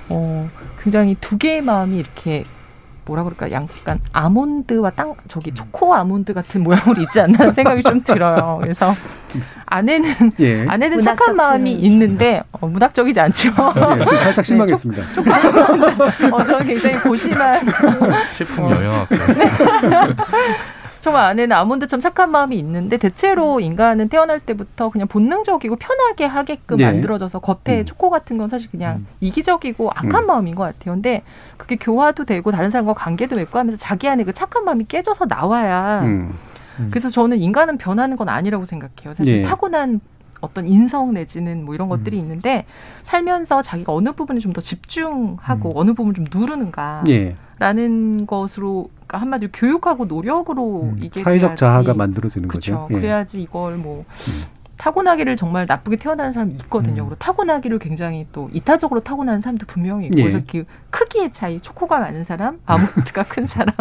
어, 굉장히 두 개의 마음이 이렇게 뭐라 그럴까 약간 아몬드와 땅 저기 초코 아몬드 같은 모양으로 있지 않나 생각이 좀 들어요. 그래서 안에는 예. 안에는 착한 마음이. 있는데 어, 문학적이지 않죠. 예, 좀 살짝 실망했습니다. 어, 저는 굉장히 고심한 [laughs] 식품 영양학과. 정말 안에는 아몬드처럼 착한 마음이 있는데 대체로 인간은 태어날 때부터 그냥 본능적이고 편하게 하게끔 네. 만들어져서 겉에 음. 초코 같은 건 사실 그냥 이기적이고 악한 음. 마음인 것 같아요. 근데 그게 교화도 되고 다른 사람과 관계도 맺고 하면서 자기 안에 그 착한 마음이 깨져서 나와야 음. 그래서 저는 인간은 변하는 건 아니라고 생각해요. 사실 예. 타고난 어떤 인성 내지는 뭐 이런 것들이 있는데 살면서 자기가 어느 부분에 좀 더 집중하고 어느 부분을 좀 누르는가 예. 라는 것으로 그러니까 한마디로 교육하고 노력으로 이게 사회적. 자아가 만들어지는 그렇죠. 거죠. 예. 그래야지 이걸 뭐 타고나기를 정말 나쁘게 태어나는 사람이 있거든요. 음. 그리고 타고나기를 굉장히 또 이타적으로 타고나는 사람도 분명히 있고 예. 그래서 그 크기의 차이, 초코가 많은 사람, 아몬드가 [laughs] 큰 사람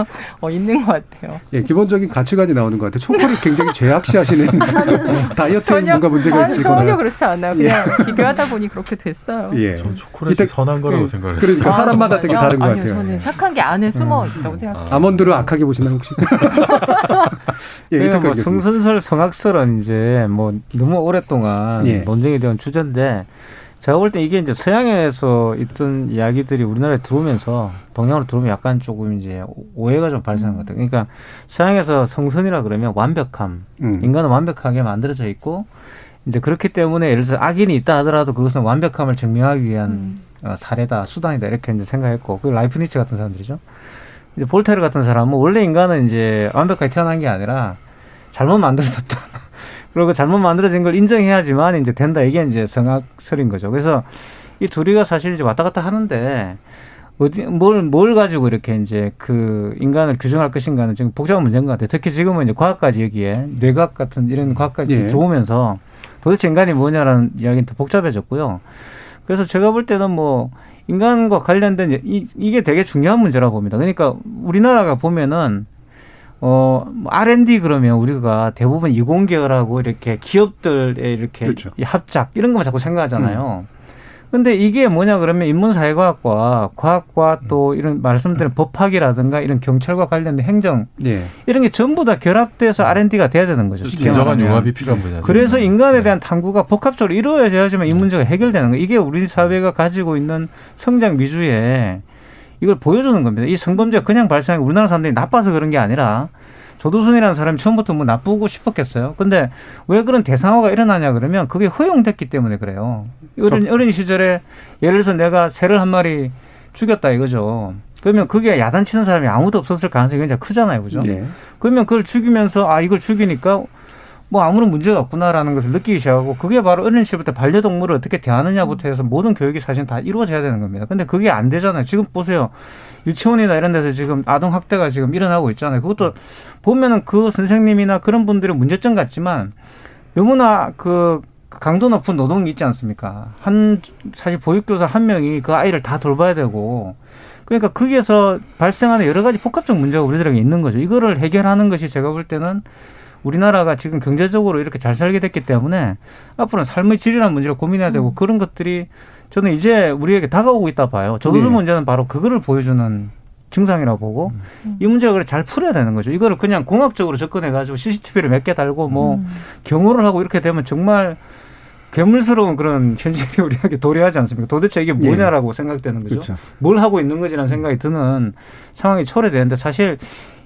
어, 있는 것 같아요. 예, 기본적인 가치관이 나오는 것 같아요. 초콜릿 굉장히 제약시하시는 [laughs] 다이어트에 뭔가 문제가 아니, 있으거나. 전혀 그렇지 않아요. 그냥 비교하다 보니 그렇게 됐어요. 예. 전 초콜릿이 선한 거라고 생각했어요. 그러니까 아, 사람마다 되게 정말요? 다른 것 아니요, 같아요. 저는 예. 착한 게 안에 숨어 있다고 생각해요. 아몬드를 악하게 보시나요 혹시? [laughs] 예, 그러니까 뭐 성선설, 성악설은 이제 뭐 너무 오랫동안 예. 논쟁이 되는 주제인데 제가 볼 때 이게 이제 서양에서 있던 이야기들이 우리나라에 들어오면서 동양으로 들어오면 약간 조금 이제 오해가 좀 발생한 것 같아요. 그러니까 서양에서 성선이라 그러면 완벽함, 음. 인간은 완벽하게 만들어져 있고 이제 그렇기 때문에 예를 들어 서 악인이 있다 하더라도 그것은 완벽함을 증명하기 위한 음. 어, 사례다, 수단이다 이렇게 이제 생각했고 그 라이프니츠 같은 사람들이죠. 이제 볼테르 같은 사람은 원래 인간은 이제 완벽하게 태어난 게 아니라 잘못 만들어졌다. 그리고 잘못 만들어진 걸 인정해야지만 이제 된다. 이게 이제 성악설인 거죠. 그래서 이 둘이가 사실 이제 왔다 갔다 하는데 어디 뭘뭘 가지고 이렇게 이제 그 인간을 규정할 것인가는 지금 복잡한 문제인 것 같아요. 특히 지금은 이제 과학까지 여기에 뇌과학 같은 이런 과학까지 예. 들어오면서 도대체 인간이 뭐냐라는 이야기는 더 복잡해졌고요. 그래서 제가 볼 때는 뭐 인간과 관련된 이, 이게 되게 중요한 문제라고 봅니다. 그러니까 우리나라가 보면은 어뭐 R&D 그러면 우리가 대부분 이공계열하고 이렇게 기업들의 이렇게 그렇죠. 이 합작 이런 것만 자꾸 생각하잖아요. 근데 이게 뭐냐 그러면 인문사회과학과 과학과 또 이런 말씀드린 법학이라든가 이런 경찰과 관련된 행정 예. 이런 게 전부 다 결합돼서 R&D가 돼야 되는 거죠. 쉽게 진정한. 융합이 필요한 분야죠. 그래서 네. 인간에 대한 탐구가 복합적으로 이루어져야지만 이 문제가 해결되는 거예요. 이게 우리 사회가 가지고 있는 성장 미주에 이걸 보여주는 겁니다. 이 성범죄가 그냥 발생하고 우리나라 사람들이 나빠서 그런 게 아니라 조두순이라는 사람이 처음부터 뭐 나쁘고 싶었겠어요. 근데 왜 그런 대상화가 일어나냐 그러면 그게 허용됐기 때문에 그래요. 어린, 어린 시절에 예를 들어서 내가 새를 한 마리 죽였다 이거죠. 그러면 그게 야단치는 사람이 아무도 없었을 가능성이 굉장히 크잖아요. 그죠? 예. 그러면 그걸 죽이면서 아 이걸 죽이니까 뭐 아무런 문제가 없구나라는 것을 느끼기 시작하고 그게 바로 어린 시절부터 반려동물을 어떻게 대하느냐부터 해서 모든 교육이 사실 다 이루어져야 되는 겁니다. 근데 그게 안 되잖아요. 지금 보세요. 유치원이나 이런 데서 지금 아동 학대가 지금 일어나고 있잖아요. 그것도 보면은 그 선생님이나 그런 분들의 문제점 같지만 너무나 그 강도 높은 노동이 있지 않습니까? 한 사실 보육교사 한 명이 그 아이를 다 돌봐야 되고 그러니까 거기에서 발생하는 여러 가지 복합적 문제가 우리들에게 있는 거죠. 이거를 해결하는 것이 제가 볼 때는 우리나라가 지금 경제적으로 이렇게 잘 살게 됐기 때문에 앞으로는 삶의 질이라는 문제를 고민해야 되고 그런 것들이 저는 이제 우리에게 다가오고 있다 봐요. 저도수 네. 문제는 바로 그거를 보여주는 증상이라고 보고 이 문제를 잘 풀어야 되는 거죠. 이거를 그냥 공학적으로 접근해 가지고 CCTV를 몇 개 달고 뭐 경호를 하고 이렇게 되면 정말 괴물스러운 그런 현실이 [laughs] 우리에게 도래하지 않습니까? 도대체 이게 뭐냐라고 생각되는 거죠. 그렇죠. 뭘 하고 있는 거지라는 생각이 드는 상황이 초래되는데 사실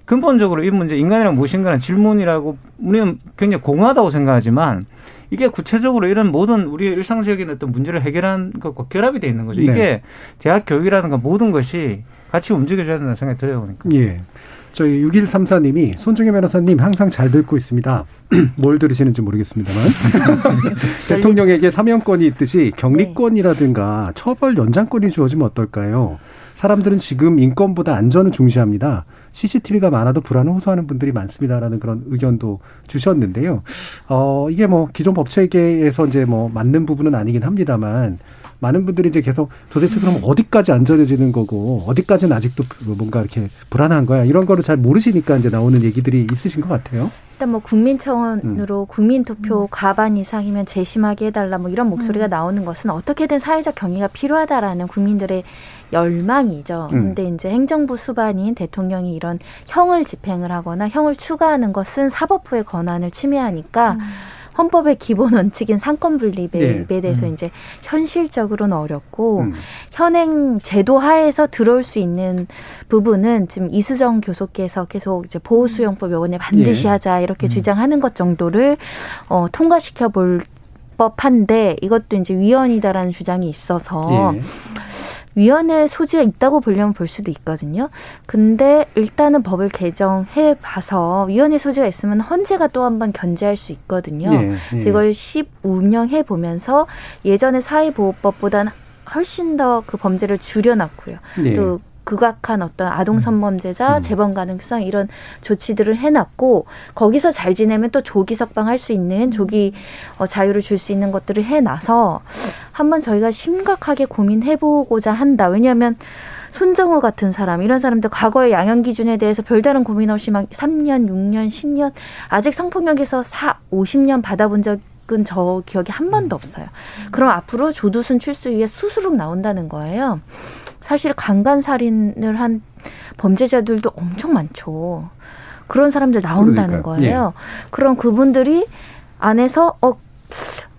근본적으로 이 문제 인간이란 무엇인가는 질문이라고 우리는 굉장히 공허하다고 생각하지만 이게 구체적으로 이런 모든 우리의 일상적인 어떤 문제를 해결하는 것과 결합이 돼 있는 거죠. 네. 이게 대학 교육이라든가 모든 것이 같이 움직여줘야 된다는 생각이 들어요, 보니까. 예. 저희 6134님이 손중혜 변호사님 항상 잘 듣고 있습니다. [clears throat] 뭘 들으시는지 모르겠습니다만. [laughs] 대통령에게 사면권이 있듯이 격리권이라든가 처벌 연장권이 주어지면 어떨까요? 사람들은 지금 인권보다 안전을 중시합니다. CCTV가 많아도 불안을 호소하는 분들이 많습니다라는 그런 의견도 주셨는데요. 어, 이게 뭐 기존 법 체계에서 이제 뭐 맞는 부분은 아니긴 합니다만 많은 분들이 이제 계속 도대체 그럼 어디까지 안전해지는 거고 어디까지는 아직도 뭔가 이렇게 불안한 거야 이런 거를 잘 모르시니까 이제 나오는 얘기들이 있으신 것 같아요. 일단 뭐 국민청원으로 국민 투표 과반 이상이면 재심하게 해달라 뭐 이런 목소리가 나오는 것은 어떻게든 사회적 경의가 필요하다라는 국민들의 열망이죠. 음. 근데 이제 행정부 수반인 대통령이 이런 형을 집행을 하거나 형을 추가하는 것은 사법부의 권한을 침해하니까 헌법의 기본 원칙인 상권 분립에 네. 대해서 음. 이제 현실적으로는 어렵고 음. 현행 제도 하에서 들어올 수 있는 부분은 지금 이수정 교수께서 계속 이제 보호 수용법 요번에 반드시 예. 하자 이렇게 음. 주장하는 것 정도를 어, 통과시켜 볼 법한데 이것도 이제 위헌이다라는 주장이 있어서 예. 위헌의 소지가 있다고 보려면 볼 수도 있거든요. 근데 일단은 법을 개정해 봐서 위헌의 소지가 있으면 헌재가 또 한 번 견제할 수 있거든요. 예, 예. 그래서 이걸 10운영해 보면서 예전의 사회보호법보다는 훨씬 더 그 범죄를 줄여놨고요. 예. 또 극악한 어떤 아동 성범죄자 재범 가능성 이런 조치들을 해놨고 거기서 잘 지내면 또 조기 석방할 수 있는 조기 어, 자유를 줄 수 있는 것들을 해놔서 한번 저희가 심각하게 고민해보고자 한다. 왜냐하면 손정호 같은 사람 이런 사람들 과거의 양형 기준에 대해서 별다른 고민 없이 막 3년, 6년, 10년 아직 성폭력에서 4, 50년 받아본 적 은 저 기억이 한 번도 없어요. 그럼 앞으로 조두순 출소 위에 수수룩 나온다는 거예요. 사실 강간살인을 한 범죄자들도 엄청 많죠. 그런 사람들 나온다는 그러니까요. 거예요. 그럼 그분들이 안에서 어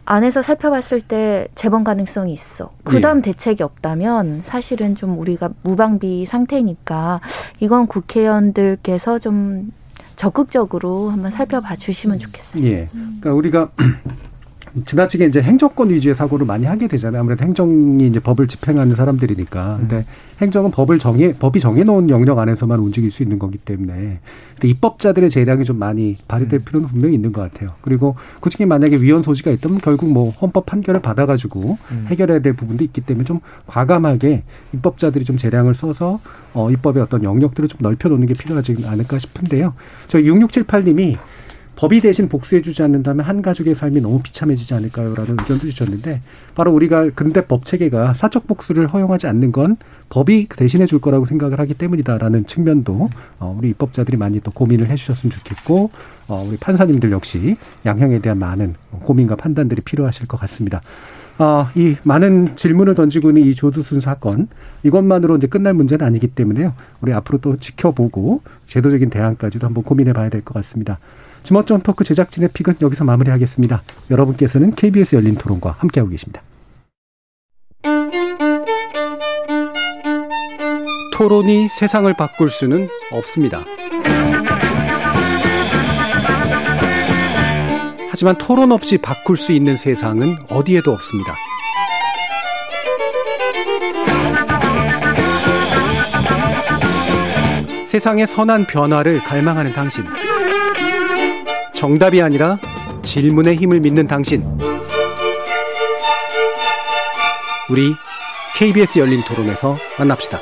안에서 살펴봤을 때 재번 가능성이 있어. 그 다음 대책이 없다면 사실은 좀 우리가 무방비 상태니까 이건 국회의원들께서 좀 적극적으로 한번 살펴봐 주시면 좋겠어요. 예. 그러니까 우리가 지나치게 이제 행정권 위주의 사고를 많이 하게 되잖아요. 아무래도 행정이 이제 법을 집행하는 사람들이니까. 근데 행정은 법을 정해 법이 정해놓은 영역 안에서만 움직일 수 있는 거기 때문에 근데 입법자들의 재량이 좀 많이 발휘될 필요는 분명히 있는 것 같아요. 그리고 그 중에 만약에 위헌 소지가 있다면 결국 뭐 헌법 판결을 받아가지고 해결해야 될 부분도 있기 때문에 좀 과감하게 입법자들이 좀 재량을 써서 어 입법의 어떤 영역들을 좀 넓혀놓는 게 필요하지 않을까 싶은데요. 저희 6678님이 법이 대신 복수해주지 않는다면 한 가족의 삶이 너무 비참해지지 않을까요라는 의견도 주셨는데 바로 우리가 근대 법 체계가 사적 복수를 허용하지 않는 건 법이 대신해 줄 거라고 생각을 하기 때문이다라는 측면도 어, 우리 입법자들이 많이 또 고민을 해주셨으면 좋겠고 어, 우리 판사님들 역시 양형에 대한 많은 고민과 판단들이 필요하실 것 같습니다. 아, 이 많은 질문을 던지고 있는 이 조두순 사건 이것만으로 이제 끝날 문제는 아니기 때문에요. 우리 앞으로 또 지켜보고 제도적인 대안까지도 한번 고민해 봐야 될 것 같습니다. 지머전 토크 제작진의 픽은 여기서 마무리하겠습니다. 여러분께서는 KBS 열린 토론과 함께하고 계십니다. 토론이 세상을 바꿀 수는 없습니다. 하지만 토론 없이 바꿀 수 있는 세상은 어디에도 없습니다. 세상의 선한 변화를 갈망하는 당신. 정답이 아니라 질문의 힘을 믿는 당신. 우리 KBS 열린 토론에서 만납시다.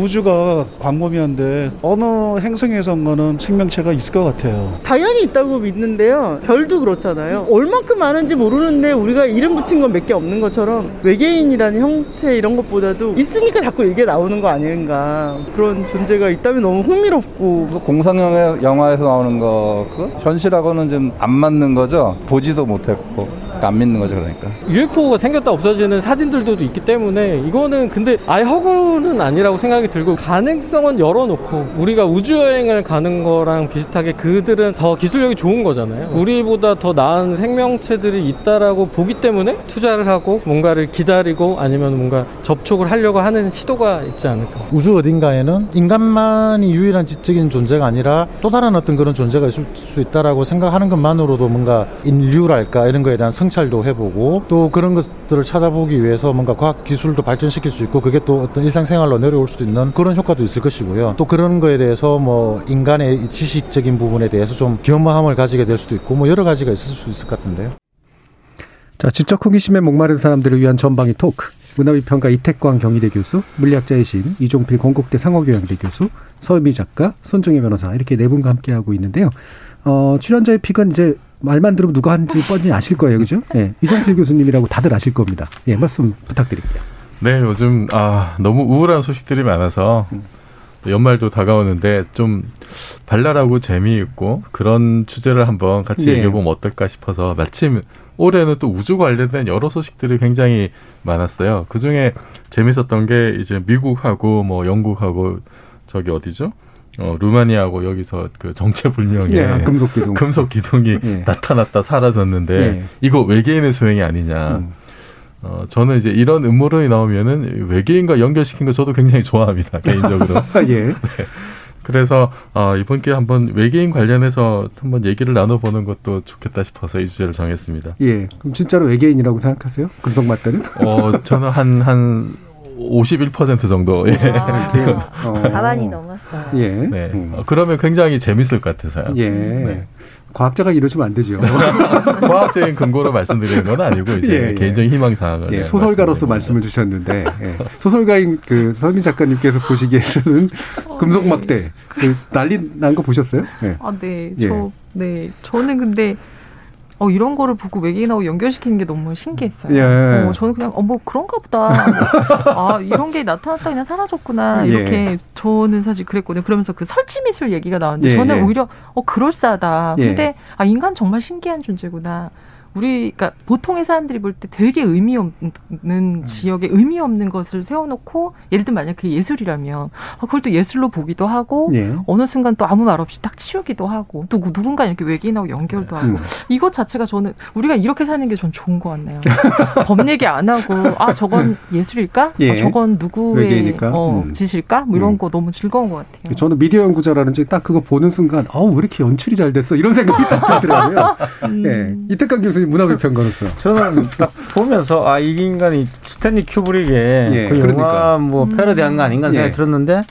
우주가 광범위한데 어느 행성에선가는 생명체가 있을 것 같아요. 당연히 있다고 믿는데요. 별도 그렇잖아요. 얼만큼 많은지 모르는데 우리가 이름 붙인 건 몇 개 없는 것처럼 외계인이라는 형태 이런 것보다도 있으니까 자꾸 얘기가 나오는 거 아닌가. 그런 존재가 있다면 너무 흥미롭고. 공상영화 영화에서 나오는 거, 그 현실하고는 좀 안 맞는 거죠. 보지도 못했고. 안 믿는 거죠, 그러니까. UFO가 생겼다 없어지는 사진들도 있기 때문에 이거는 근데 아예 허구는 아니라고 생각이 들고 가능성은 열어놓고 우리가 우주여행을 가는 거랑 비슷하게 그들은 더 기술력이 좋은 거잖아요. 우리보다 더 나은 생명체들이 있다라고 보기 때문에 투자를 하고 뭔가를 기다리고 아니면 뭔가 접촉을 하려고 하는 시도가 있지 않을까. 우주 어딘가에는 인간만이 유일한 지적인 존재가 아니라 또 다른 어떤 그런 존재가 있을 수 있다라고 생각하는 것만으로도 뭔가 인류랄까 이런 거에 대한 성 찰도 해보고 또 그런 것들을 찾아보기 위해서 뭔가 과학 기술도 발전시킬 수 있고 그게 또 어떤 일상생활로 내려올 수도 있는 그런 효과도 있을 것이고요. 또 그런 거에 대해서 뭐 인간의 지식적인 부분에 대해서 좀 겸허함을 가지게 될 수도 있고 뭐 여러 가지가 있을 수 있을 것 같은데요. 자, 지적 호기심에 목마른 사람들을 위한 전방위 토크. 문화비평가 이태광 경희대 교수, 물리학자의 신 이종필 건국대 상호교양대 교수, 서유미 작가, 손정혜 변호사 이렇게 네 분과 함께하고 있는데요. 어, 출연자의 픽은 이제 말만 들으면 누가 한지 뻔히 아실 거예요, 그죠? 예, 이종필 교수님이라고 다들 아실 겁니다. 예, 말씀 부탁드릴게요. 네, 요즘 아 너무 우울한 소식들이 많아서 연말도 다가오는데 좀 발랄하고 재미있고 그런 주제를 한번 같이 네. 얘기해 보면 어떨까 싶어서 마침 올해는 또 우주 관련된 여러 소식들이 굉장히 많았어요. 그 중에 재밌었던 게 이제 미국하고 뭐 영국하고 저기 어디죠? 어, 루마니아하고 여기서 그 정체불명의 예, 금속 기둥. 금속 기둥이 예. 나타났다 사라졌는데 예. 이거 외계인의 소행이 아니냐. 음. 어, 저는 이제 이런 음모론이 나오면은 외계인과 연결시킨 거 저도 굉장히 좋아합니다, 개인적으로. [laughs] 예. [laughs] 네. 그래서 어, 이번 기회에 한번 외계인 관련해서 한번 얘기를 나눠보는 것도 좋겠다 싶어서 이 주제를 정했습니다. 예. 그럼 진짜로 외계인이라고 생각하세요? 금속 맞다는? 어, 저는 한, 한 51% 정도. 예. [laughs] 어. 가만히 넘었어요. 예. 네. 어, 그러면 굉장히 재밌을 것 같아서요. 예. 네. 과학자가 이러시면 안 되죠. [laughs] 과학적인 근거로 말씀드리는 건 아니고 이제 예, 예. 개인적인 희망 사항을 예, 네, 소설가로서 말씀을 주셨는데 예. 소설가인 그 서민 작가님께서 보시기에는 금속 막대 그 난리 난 거 보셨어요? 예. 아, 네. 예. 저, 네. 저는 근데, 어, 이런 거를 보고 외계인하고 연결시키는 게 너무 신기했어요. 예. 어, 저는 그냥, 어, 뭐 그런가 보다. 아, 이런 게 나타났다 그냥 사라졌구나. 예. 이렇게 저는 사실 그랬거든요. 그러면서 그 설치 미술 얘기가 나왔는데 예, 저는 예. 오히려, 어, 그럴싸하다. 예. 근데, 아, 인간 정말 신기한 존재구나. 우리 그러니까 보통의 사람들이 볼 때 되게 의미 없는 음. 지역에 의미 없는 것을 세워놓고 예를 들면 만약 그게 예술이라면 아, 그걸 또 예술로 보기도 하고 예. 어느 순간 또 아무 말 없이 딱 치우기도 하고 또 누- 누군가 이렇게 외계인하고 연결도 하고 음. 이것 자체가 저는 우리가 이렇게 사는 게 전 좋은 것 같네요. [laughs] 법 얘기 안 하고 아 저건 예술일까? 예. 아, 저건 누구의? 어, 음. 짓일까? 뭐 이런 거 너무 즐거운 것 같아요. 저는 미디어 연구자라는지 딱 그거 보는 순간 아우 왜 이렇게 연출이 잘 됐어 이런 생각이 딱 들더라고요. [laughs] 음. 예. 이태강 교수 님 문화비평가로서 [laughs] 저는 딱 보면서 아 이 인간이 스탠리 큐브릭의 예, 그 영화 그러니까. 뭐 패러디한 거 아닌가 생각이 예. 들었는데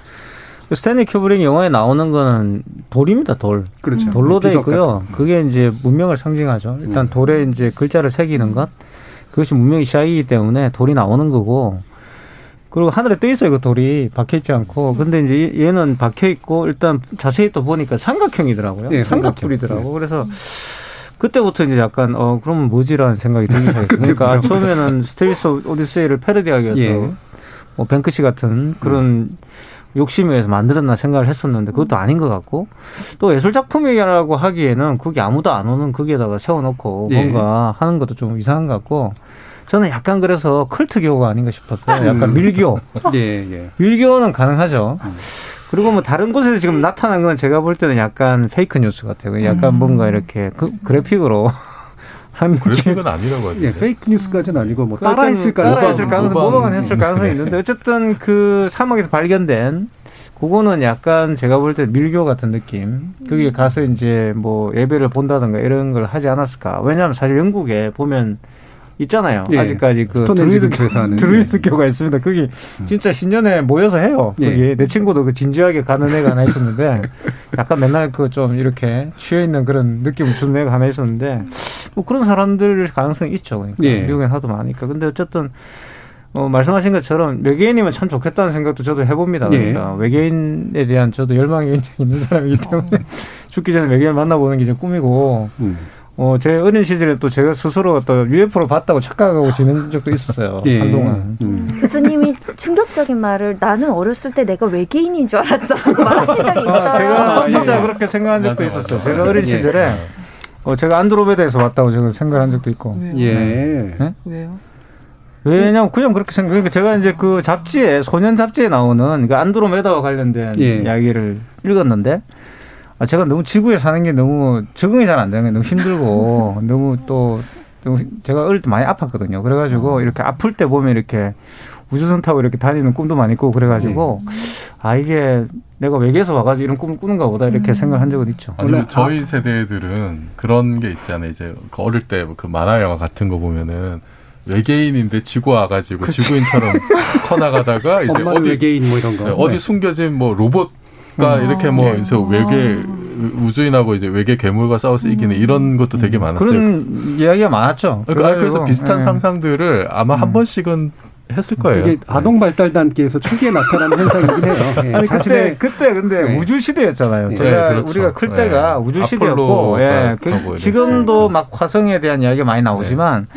그 스탠리 큐브릭 영화에 나오는 거는 돌입니다 돌. 그렇죠. 돌로 돼 있고요. 그게 이제 문명을 상징하죠. 일단 음. 돌에 이제 글자를 새기는 것 그것이 문명의 시작이기 때문에 돌이 나오는 거고. 그리고 하늘에 떠 있어요, 그 돌이 박혀 있지 않고. 근데 이제 얘는 박혀 있고 일단 자세히 또 보니까 삼각형이더라고요. 예, 삼각뿔이더라고. 그래서 그때부터 이제 약간 어 그러면 뭐지라는 생각이 들기 시작했어요. [laughs] 그러니까. 처음에는 스페이스 오디세이를 패러디하기 위해서 예. 뭐 뱅크시 같은 그런 욕심에 의해서 만들었나 생각을 했었는데 그것도 아닌 것 같고 또 예술 작품이라고 하기에는 거기 아무도 안 오는 거기에다가 세워놓고 예. 뭔가 하는 것도 좀 이상한 것 같고 저는 약간 그래서 컬트 교가 아닌가 싶었어요. 약간 음. 밀교. [laughs] 예, 예. 밀교는 가능하죠. 그리고 뭐 다른 곳에서 지금 나타난 건 제가 볼 때는 약간 fake news 같아요. 약간 음. 뭔가 이렇게 그, 그래픽으로 [laughs] 한 그래픽은 아니라고 하죠. 예, fake news까지는 아니고 뭐 따라했을 가능성이 따라했을 가능성, 모방. 모방은 했을 가능성이 있는데 어쨌든 그 사막에서 발견된 그거는 약간 제가 볼 때 밀교 같은 느낌. 거기에 가서 이제 뭐 예배를 본다든가 이런 걸 하지 않았을까. 왜냐하면 사실 영국에 보면 있잖아요. 예. 아직까지 그 드루이드 하는. [laughs] 드루이드 교가 있습니다. 거기 진짜 신년에 모여서 해요. 예. 거기 내 친구도 그 진지하게 가는 애가 하나 있었는데 [laughs] 약간 맨날 그 좀 이렇게 취해 있는 그런 느낌을 주는 애가 하나 있었는데 뭐 그런 사람들 가능성이 있죠. 그러니까 예. 미국엔 하도 많으니까. 근데 어쨌든 어, 말씀하신 것처럼 외계인이면 참 좋겠다는 생각도 저도 해봅니다. 예. 그러니까 외계인에 대한 저도 열망이 [laughs] 있는 사람이기 때문에 죽기 전에 외계인 만나보는 게좀 꿈이고 음. 어, 제 어린 시절에 또 제가 스스로 또 UFO로 봤다고 착각하고 지낸 적도 있었어요. 예. 한동안. 음. 교수님이 충격적인 말을 나는 어렸을 때 내가 외계인인 줄 알았어 하고 [laughs] 말하신 적이 있어요. 아, 제가 진짜 그렇게 생각한 적도 맞아, 있었어요. 맞아. 제가 어린 예. 시절에 어, 제가 안드로메다에서 왔다고 제가 생각한 적도 있고. 예. 네? 왜요? 왜냐면 그냥 그렇게 생각. 그러니까 제가 이제 그 잡지에 소년 잡지에 나오는 그 안드로메다와 관련된 예. 이야기를 읽었는데 아, 제가 너무 지구에 사는 게 너무 적응이 잘 안 되는 게 너무 힘들고 [laughs] 너무 또 너무 제가 어릴 때 많이 아팠거든요. 그래가지고 이렇게 아플 때 보면 이렇게 우주선 타고 이렇게 다니는 꿈도 많이 꾸고 그래가지고 아 이게 내가 외계에서 와가지고 이런 꿈을 꾸는가 보다 이렇게 생각한 적은 있죠. 아니, 면 저희 세대들은 그런 게 있잖아요. 이제 그 어릴 때 그 만화 영화 같은 거 보면은 외계인인데 지구 와가지고 그치. 지구인처럼 [laughs] 커나가다가 이제 어디 외계인 뭐 이런 거. 네, 어디 숨겨진 뭐 로봇 가 음. 이렇게 뭐 네. 이제 외계 우주인하고 이제 외계 괴물과 싸워서 이기는 이런 것도 되게 많았어요. 그런 이야기가 많았죠. 그러니까 그래서 비슷한 예. 상상들을 아마 한 번씩은 했을 거예요. 이게 아동 발달 단계에서 초기에 나타나는 현상이긴 해요. 예, [laughs] 아니 그때 그때 근데 네. 우주 시대였잖아요. 네, 제가 그렇죠. 우리가 클 네. 때가 우주 시대였고, 예, 그 지금도 막 화성에 대한 이야기가 많이 나오지만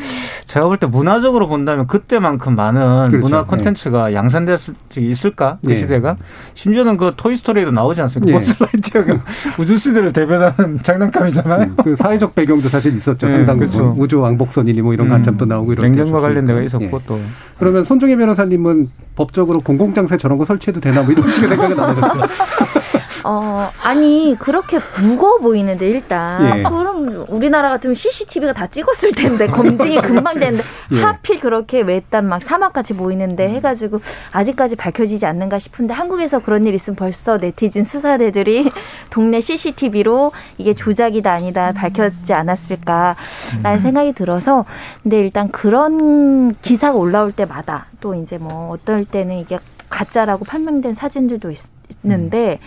제가 볼 때 문화적으로 본다면 그때만큼 많은 그렇죠. 문화 콘텐츠가 양산됐을 적이 있을까 그 네. 시대가 심지어는 그 토이스토리에도 나오지 않습니까? 네. 버즈라이트가 [laughs] 우주 시대를 대변하는 장난감이잖아요. 그 사회적 배경도 사실 있었죠. 네, 상당 부분 그렇죠. 우주 왕복선이니 뭐 이런 음, 관점도 나오고 이런 냉정과 관련된 거 있었고 예. 또 그러면 손종혜 변호사님은 법적으로 공공장소에 저런 거 설치해도 되나 뭐 이런 식의 생각은 안 하셨어요. [laughs] 어, 아니, 그렇게 무거워 보이는데, 일단. 예. 그럼 우리나라 같으면 CCTV가 다 찍었을 텐데, 검증이 금방 되는데, 예. 하필 그렇게 외딴 막 사막같이 보이는데 해가지고, 아직까지 밝혀지지 않는가 싶은데, 한국에서 그런 일 있으면 벌써 네티즌 수사대들이 [laughs] 동네 CCTV로 이게 조작이다 아니다 밝혔지 않았을까라는 생각이 들어서, 근데 일단 그런 기사가 올라올 때마다, 또 이제 뭐, 어떨 때는 이게 가짜라고 판명된 사진들도 있, 있는데,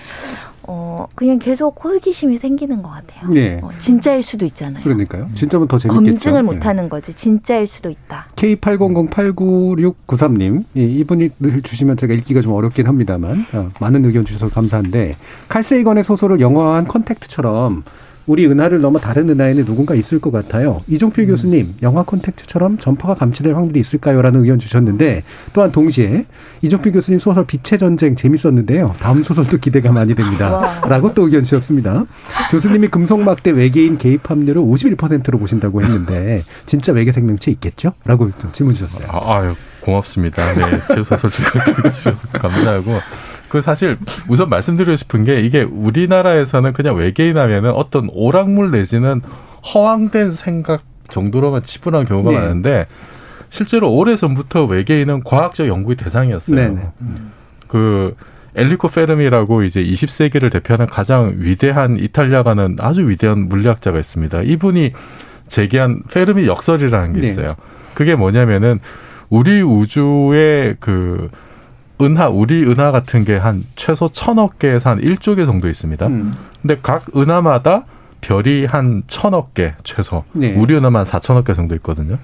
어, 그냥 계속 호기심이 생기는 것 같아요. 네. 어, 진짜일 수도 있잖아요. 그러니까요. 진짜면 더 재밌겠죠. 검증을 예. 못하는 거지. 진짜일 수도 있다. K80089693님, 예, 이분이 늘 주시면 제가 읽기가 좀 어렵긴 합니다만, 어, 많은 의견 주셔서 감사한데, 칼세이건의 소설을 영화화한 컨택트처럼 우리 은하를 넘어 다른 은하에는 누군가 있을 것 같아요. 이종필 교수님, 영화 콘택트처럼 전파가 감지될 확률이 있을까요?라는 의견 주셨는데 또한 동시에 이종필 교수님 소설 빛의 전쟁 재밌었는데요. 다음 소설도 기대가 많이 됩니다.라고 또 의견 주셨습니다. 교수님이 금속막대 외계인 개입 확률을 51%로 보신다고 했는데 진짜 외계 생명체 있겠죠?라고 질문 주셨어요. 아, 아유, 고맙습니다. 네, 제 소설 지금 주셔서 감사하고. 그 사실 우선 말씀드리고 싶은 게 이게 우리나라에서는 그냥 외계인 하면은 어떤 오락물 내지는 허황된 생각 정도로만 치부한 경우가 네. 많은데 실제로 오래전부터 외계인은 과학적 연구의 대상이었어요. 네네. 그 엘리코 페르미라고 이제 20세기를 대표하는 가장 위대한 이탈리아 가는 아주 위대한 물리학자가 있습니다. 이분이 제기한 페르미 역설이라는 게 네. 있어요. 그게 뭐냐면은 우리 우주의 그 은하, 우리 은하 같은 게 한 최소 천억 개에서 한 1조 개 정도 있습니다. 음. 근데 각 은하마다 별이 한 천억 개 최소. 네. 우리 은하만 4천억 개 정도 있거든요.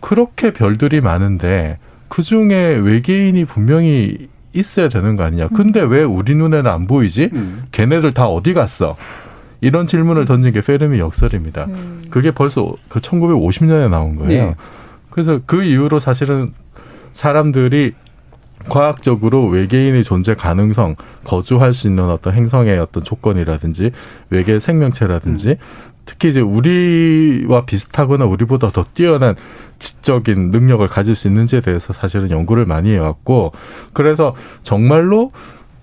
그렇게 별들이 많은데 그 중에 외계인이 분명히 있어야 되는 거 아니냐. 근데 왜 우리 눈에는 안 보이지? 음. 걔네들 다 어디 갔어? 이런 질문을 던진 게 페르미 역설입니다. 그게 벌써 그 1950년에 나온 거예요. 네. 그래서 그 이후로 사실은 사람들이 과학적으로 외계인의 존재 가능성, 거주할 수 있는 어떤 행성의 어떤 조건이라든지 외계 생명체라든지 특히 이제 우리와 비슷하거나 우리보다 더 뛰어난 지적인 능력을 가질 수 있는지에 대해서 사실은 연구를 많이 해왔고 그래서 정말로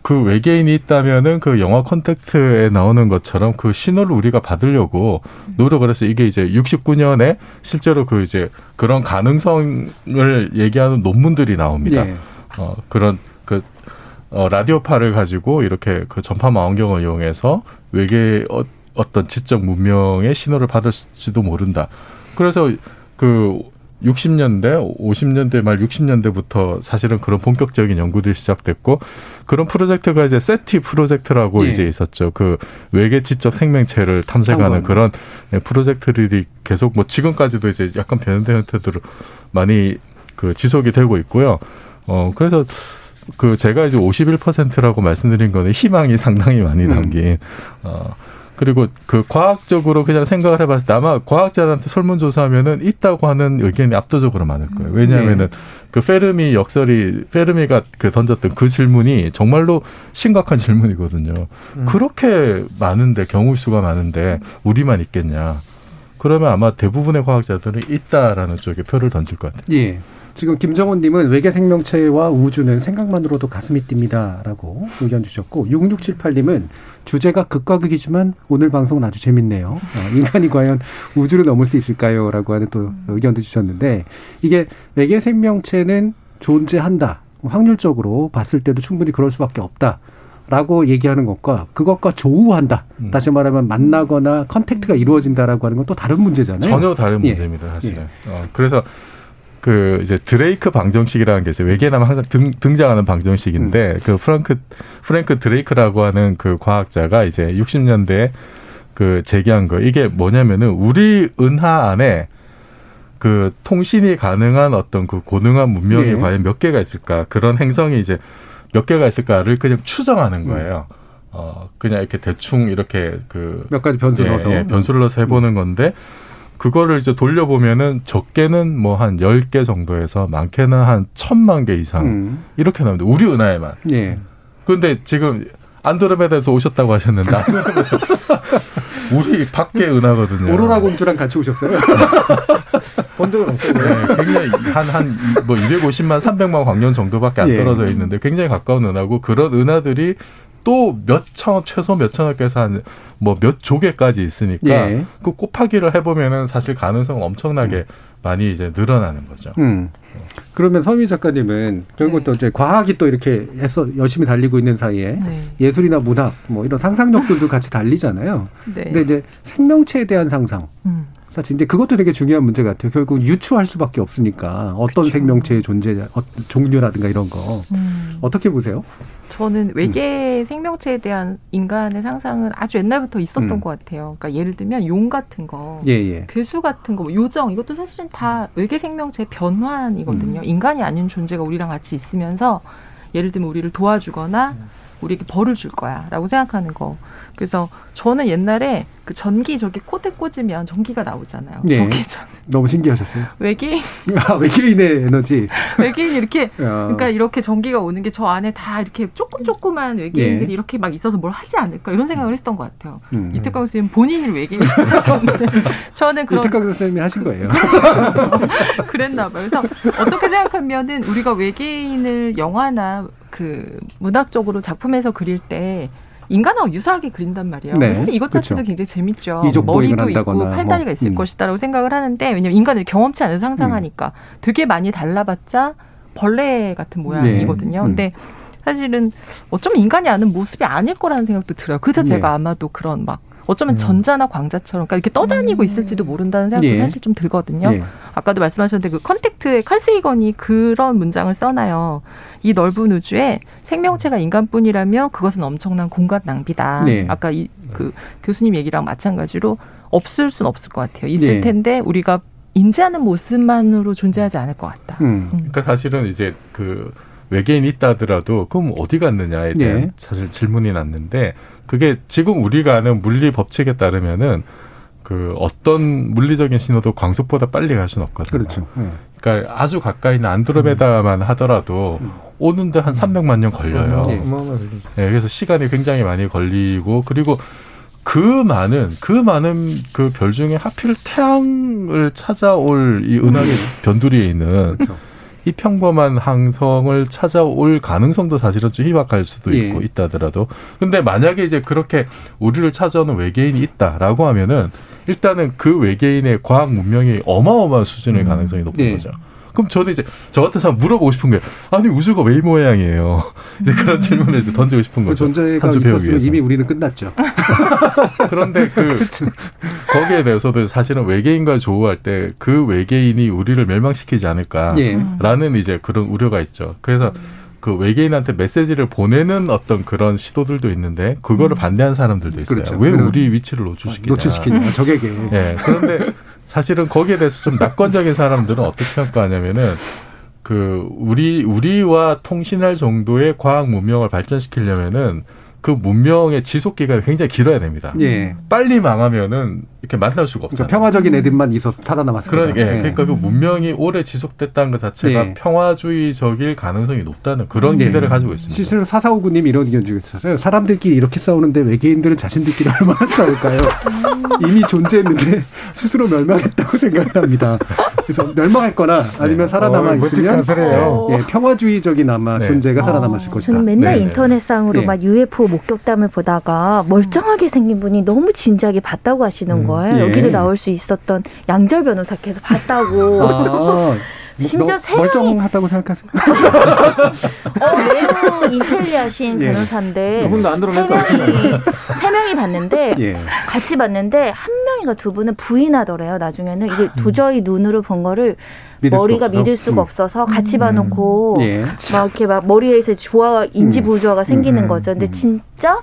그 외계인이 있다면은 그 영화 컨택트에 나오는 것처럼 그 신호를 우리가 받으려고 노력을 해서 이게 이제 69년에 실제로 그 이제 그런 가능성을 얘기하는 논문들이 나옵니다. 예. 어, 그런 그 어, 라디오파를 가지고 이렇게 그 전파 망원경을 이용해서 외계 어, 어떤 지적 문명의 신호를 받을지도 모른다. 그래서 그 60년대, 50년대 말 60년대부터 사실은 그런 본격적인 연구들이 시작됐고 그런 프로젝트가 이제 세티 프로젝트라고 예. 이제 있었죠. 그 외계 지적 생명체를 탐색하는. 그런 예, 프로젝트들이 계속 뭐 지금까지도 이제 약간 변형된 형태들로 많이 그 지속이 되고 있고요. 어 그래서 그 제가 이제 51%라고 말씀드린 거는 희망이 상당히 많이 담긴 어 그리고 그 과학적으로 그냥 생각을 해봤을 때 아마 과학자들한테 설문조사하면은 있다고 하는 의견이 압도적으로 많을 거예요. 왜냐하면은 그 페르미 역설이 페르미가 그 던졌던 그 질문이 정말로 심각한 질문이거든요. 음. 그렇게 많은데 경우 수가 많은데 우리만 있겠냐? 그러면 아마 대부분의 과학자들은 있다라는 쪽에 표를 던질 것 같아요. 예. 지금 김정훈님은 외계 생명체와 우주는 생각만으로도 가슴이 뜁니다라고 의견 주셨고 6678님은 주제가 극과 극이지만 오늘 방송은 아주 재밌네요. 어, 인간이 과연 우주를 넘을 수 있을까요?라고 하는 또 의견도 주셨는데 이게 외계 생명체는 존재한다. 확률적으로 봤을 때도 충분히 그럴 수밖에 없다. 라고 얘기하는 것과 그것과 조우한다. 음. 다시 말하면 만나거나 contact가 이루어진다라고 하는 건 또 다른 문제잖아요. 전혀 다른 예. 문제입니다, 사실은. 어, 그래서 그 이제 드레이크 방정식이라는 게 있어요. 외계인하면 항상 등, 등장하는 방정식인데 음. 그 프랑크 프랭크 드레이크라고 하는 그 과학자가 이제 60년대에 그 제기한 거 이게 뭐냐면은 우리 은하 안에 그 통신이 가능한 어떤 그 고능한 문명이 예. 과연 몇 개가 있을까 그런 행성이 이제 몇 개가 있을까를 그냥 추정하는 음. 거예요. 어 그냥 이렇게 대충 이렇게 그 몇 가지 변수 예, 넣어서. 예, 변수를 넣어서 해보는 건데 그거를 이제 돌려보면은 적게는 뭐 한 열 개 정도에서 많게는 한 천만 개 이상 음. 이렇게 나옵니다. 우리 은하에만. 예. 근데 지금 안드로메다에서 오셨다고 하셨는데 안드로메다 우리 밖에 은하거든요. 오로라 공주랑 같이 오셨어요? [laughs] 본 적은 없어요. 네, 굉장히 한한 뭐 250만 300만 광년 정도밖에 안 예. 떨어져 있는데 굉장히 가까운 은하고 그런 은하들이 또 몇천 최소 몇천억 개에서 한뭐 몇 조개까지 있으니까 예. 그 곱하기를 해보면은 사실 가능성은 엄청나게 많이 이제 늘어나는 거죠. 음. 그러면 서미 작가님은 결국 또 이제 과학이 또 이렇게 해서 열심히 달리고 있는 사이에 네. 예술이나 문학 뭐 이런 상상력들도 같이 달리잖아요. 네. 근데 이제 생명체에 대한 상상. 음. 사실 이제 그것도 되게 중요한 문제 같아요. 결국 유추할 수밖에 없으니까 어떤 생명체의 존재, 어떤 종류라든가 이런 거 음. 어떻게 보세요? 저는 외계 생명체에 대한 인간의 상상은 아주 옛날부터 있었던 음. 것 같아요. 그러니까 예를 들면 용 같은 거, 예, 예. 괴수 같은 거, 뭐 요정 이것도 사실은 다 외계 생명체의 변환이거든요. 음. 인간이 아닌 존재가 우리랑 같이 있으면서 예를 들면 우리를 도와주거나 우리에게 벌을 줄 거야라고 생각하는 거. 그래서 저는 옛날에 그 전기 저기 코대 꽂으면 전기가 나오잖아요. 예. 저기 전 너무 신기하셨어요. [laughs] 외계인 [laughs] 아, 외계인의 에너지. [laughs] 외계인이 이렇게 야. 그러니까 이렇게 전기가 오는 게 저 안에 다 이렇게 조금 조그만 외계인들이 예. 이렇게 막 있어서 뭘 하지 않을까 이런 생각을 했던 것 같아요. 음. 이태강 선생님 본인이 외계인이라고 생각하는데 저는 그런 이태강 선생님이 하신 거예요. 그랬나 봐요. 그래서 어떻게 생각하면은 우리가 외계인을 영화나 그 문학적으로 작품에서 그릴 때 인간하고 유사하게 그린단 말이에요. 네, 사실 이것 자체도 그렇죠. 굉장히 재밌죠. 머리도 있고 팔다리가 뭐, 있을 음. 것이다라고 생각을 하는데 왜냐면 인간을 경험치 않아서 상상하니까 되게 많이 달라봤자 벌레 같은 모양이거든요. 음. 근데 사실은 어쩌면 인간이 아는 모습이 아닐 거라는 생각도 들어요. 그래서 네. 제가 아마도 그런 막 어쩌면 음. 전자나 광자처럼 그러니까 이렇게 떠다니고 있을지도 모른다는 생각도 예. 사실 좀 들거든요. 예. 아까도 말씀하셨는데 그 Contact에 칼세이건이 그런 문장을 써놔요. 이 넓은 우주에 생명체가 인간뿐이라면 그것은 엄청난 공간 낭비다. 네. 아까 이 그 교수님 얘기랑 마찬가지로 없을 순 없을 것 같아요. 있을 네. 텐데 우리가 인지하는 모습만으로 존재하지 않을 것 같다. 음. 그러니까 사실은 이제 그 외계인이 있다 하더라도 그럼 어디 갔느냐에 대한 예. 사실 질문이 났는데 그게 지금 우리가 아는 물리 법칙에 따르면은 그 어떤 물리적인 신호도 광속보다 빨리 갈 수는 없거든요. 그렇죠. 예. 그러니까 아주 가까이 있는 안드로메다만 하더라도 오는데 한 300만 년 걸려요. 예. 어마어마하게 네, 그래서 시간이 굉장히 많이 걸리고 그리고 그 많은 그 많은 그 별 중에 하필 태양을 찾아올 이 은하계 변두리에 있는 이 평범한 항성을 찾아올 가능성도 사실은 좀 희박할 수도 예. 있고 있다더라도 근데 만약에 이제 그렇게 우리를 찾아오는 외계인이 있다라고 하면은 일단은 그 외계인의 과학 문명이 어마어마한 수준의 가능성이 높은 예. 거죠. 그럼 저는 이제 저 같은 사람 물어보고 싶은 게 아니 우주가 왜 이 모양이에요? 이제 그런 질문을 이제 던지고 싶은 그 거죠. 존재가 한수 배우기 있었으면. 이미 우리는 끝났죠. [laughs] 그런데 그 [laughs] 거기에 대해서도 사실은 외계인과 조우할 때 그 외계인이 우리를 멸망시키지 예. 않을까라는 이제 그런 우려가 있죠. 그래서 그 외계인한테 메시지를 보내는 어떤 그런 시도들도 있는데 그거를 반대하는 사람들도 있어요. 그렇죠. 왜 우리 위치를 노출시키냐? 노출시키냐, 적에게. 예. 그런데 [laughs] 사실은 거기에 대해서 좀 낙관적인 사람들은 어떻게 평가하냐면은 그 우리 우리와 통신할 정도의 과학 문명을 발전시키려면은 그 문명의 지속 기간이 굉장히 길어야 됩니다. 예. 빨리 망하면은 이렇게 만날 수가 없잖아요. 그러니까 평화적인 애들만 있어서 살아남았습니다. 그러니까, 예, 예. 그러니까 그 문명이 오래 지속됐다는 것 자체가 예. 평화주의적일 가능성이 높다는 그런 예. 기대를 가지고 있습니다. 실제로 사사오구님 이런 의견 중에 있었어요. 사람들끼리 이렇게 싸우는데 외계인들은 자신들끼리 얼마나 싸울까요? [laughs] 이미 존재했는데 스스로 멸망했다고 생각을 합니다. 그래서 멸망했거나 아니면 살아남아 어, 있으면. 예, 평화주의적인 아마 네. 존재가 살아남았을 것이다. 저는 맨날 네. 인터넷상으로 예. 막 UFO 목격담을 보다가 멀쩡하게 생긴 분이 너무 진지하게 봤다고 하시는 거예요. 예. 여기도 나올 수 있었던 양절 변호사께서 봤다고. 아, [laughs] 심지어 너- 세 명이 멀쩡하다고 생각하세요? [laughs] 어, 매우 인텔리하신 예. 변호사인데 세. 명이 세 명이 봤는데 [laughs] 예. 같이 봤는데 한 명이가 두 분은 부인하더래요. 나중에는 이게 도저히 눈으로 본 거를 믿을 수가 머리가 없어? 믿을 수가 음. 없어서 같이 봐놓고 예. 막 이렇게 막 머리에서 조화 인지 부조화가 생기는 음, 거죠. 근데 진짜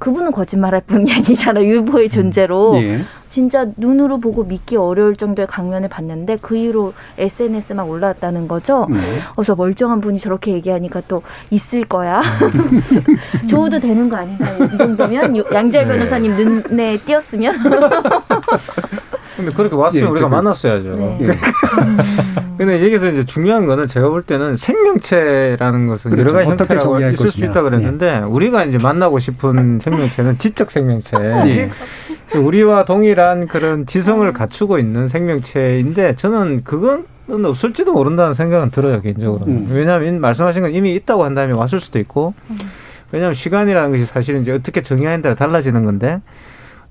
그분은 거짓말할 뿐이 아니잖아요. 유보의 존재로 예. 진짜 눈으로 보고 믿기 어려울 정도의 강면을 봤는데 그 이후로 SNS 막 올라왔다는 거죠. 음. 어서 멀쩡한 분이 저렇게 얘기하니까 또 있을 거야. [laughs] 조우도 되는 거 아닌가요? 이 정도면 요- 양재 네. 변호사님 눈에 띄었으면. [laughs] 근데 그렇게 왔으면 예, 우리가 그- 만났어야죠. 네. 예. [laughs] 근데 여기서 이제 중요한 거는 제가 볼 때는 생명체라는 것은 그렇죠. 여러 가지 정의할 있을 수 것이냐. 있다 그랬는데 우리가 이제 만나고 싶은 생명체는 지적 생명체. 예. 우리와 동일한 그런 지성을 갖추고 있는 생명체인데 저는 그건 없을지도 모른다는 생각은 들어요 개인적으로. 음. 왜냐하면 말씀하신 건 이미 있다고 한다면 왔을 수도 있고. 왜냐하면 시간이라는 것이 사실은 이제 어떻게 정의하는 따라 달라지는 건데.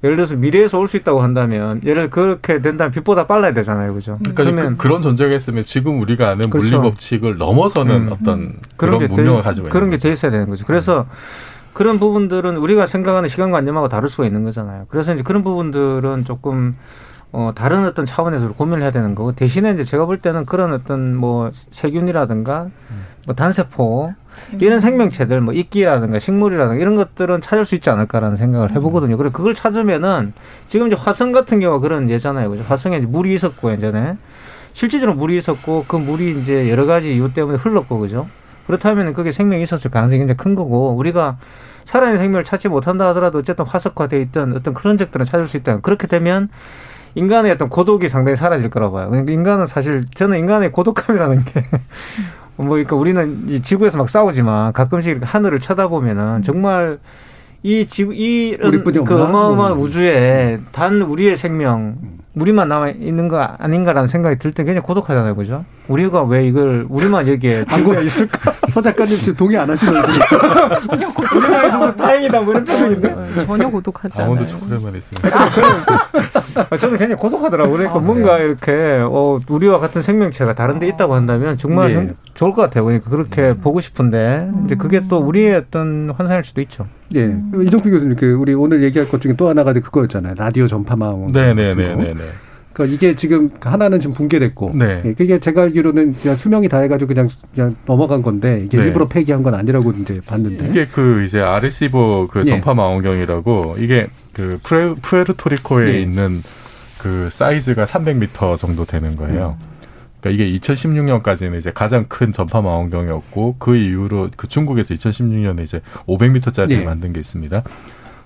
예를 들어서 미래에서 올 수 있다고 한다면 예를 그렇게 된다면 빛보다 빨라야 되잖아요, 그죠? 그러니까 그, 런 존재가 있으면 지금 우리가 아는 그렇죠. 물리 법칙을 넘어서는 음. 어떤 그런 그런 게 문명을 돼- 가지고 그런 있는 게돼 있어야 되는 거죠. 그래서 그런 부분들은 우리가 생각하는 시간관념하고 다를 수가 있는 거잖아요. 그래서 이제 그런 부분들은 조금 어 다른 어떤 차원에서 고민을 해야 되는 거고 대신에 이제 제가 볼 때는 그런 어떤 뭐 세균이라든가 뭐 단세포 이런 생명체들 뭐 이끼라든가 식물이라든가 이런 것들은 찾을 수 있지 않을까라는 생각을 해보거든요. 그리고 그걸 찾으면은 지금 이제 화성 같은 경우가 그런 예잖아요. 그죠? 화성에 이제 물이 있었고 예전에 실질적으로 물이 있었고 그 물이 이제 여러 가지 이유 때문에 흘렀고 그죠? 그렇다면 그게 생명이 있었을 가능성이 굉장히 큰 거고 우리가 살아있는 생명을 찾지 못한다 하더라도 어쨌든 화석화돼 있던 어떤 그런 적들은 찾을 수 있다. 그렇게 되면 인간의 어떤 고독이 상당히 사라질 거라고 봐요. 그러니까 인간은 사실 저는 인간의 고독함이라는 게 [laughs] 뭐, 그러니까 우리는 이 지구에서 막 싸우지만 가끔씩 하늘을 쳐다보면은 정말 이 지구 이 그? 어마어마한 음. 우주에 단 우리의 생명 우리만 남아 있는 거 아닌가라는 생각이 들 때 굉장히 고독하잖아요, 그죠? 우리가 왜 이걸 우리만 여기에 지구에 [laughs] 있을까? 서 작가님 지금 동의 안 하시는 [laughs] 거죠? 우리만 있어서 다행이다 뭐 이런 표정인데 전혀 고독하지 않아요. 강원도 초콜릿만 있으면. 아, 저는 굉장히 고독하더라고요. 그러니까 뭔가 이렇게 어, 우리와 같은 생명체가 다른 데 있다고 한다면 정말 네. 형- 좋을 것 같아요. 그러니까 그렇게 보고 싶은데 이제 그게 또 우리의 어떤 환상일 수도 있죠. 예. 이종필 교수님, 그 우리 오늘 얘기할 것 중에 또 하나가 그거였잖아요. 라디오 전파망. 네네네네네. 그러니까 이게 지금 하나는 지금 붕괴됐고, 네. 예, 그게 제가 알기로는 그냥 수명이 다해가지고 그냥 그냥 넘어간 건데 이게 네. 일부러 폐기한 건 아니라고 이제 봤는데. 이게 그 이제 아레시보 그 예. 전파 망원경이라고 이게 그 푸에, 푸에르토리코에 예. 있는 그 사이즈가 300m 정도 되는 거예요. 음. 그러니까 이게 2016년까지는 이제 가장 큰 전파 망원경이었고 그 이후로 그 중국에서 2016년에 이제 500m짜리 예. 를 만든 게 있습니다.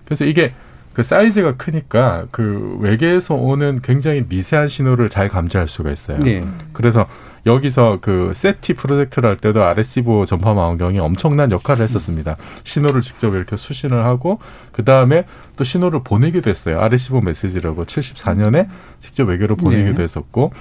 그래서 이게 그 사이즈가 크니까 그 외계에서 오는 굉장히 미세한 신호를 잘 감지할 수가 있어요. 예. 그래서 여기서 그 SETI 프로젝트를 할 때도 아레시보 전파 망원경이 엄청난 역할을 했었습니다. 신호를 직접 이렇게 수신을 하고 그 다음에 또 신호를 보내기도 했어요. 아레시보 메시지라고 74년에 직접 외계로 보내기도 네. 했었고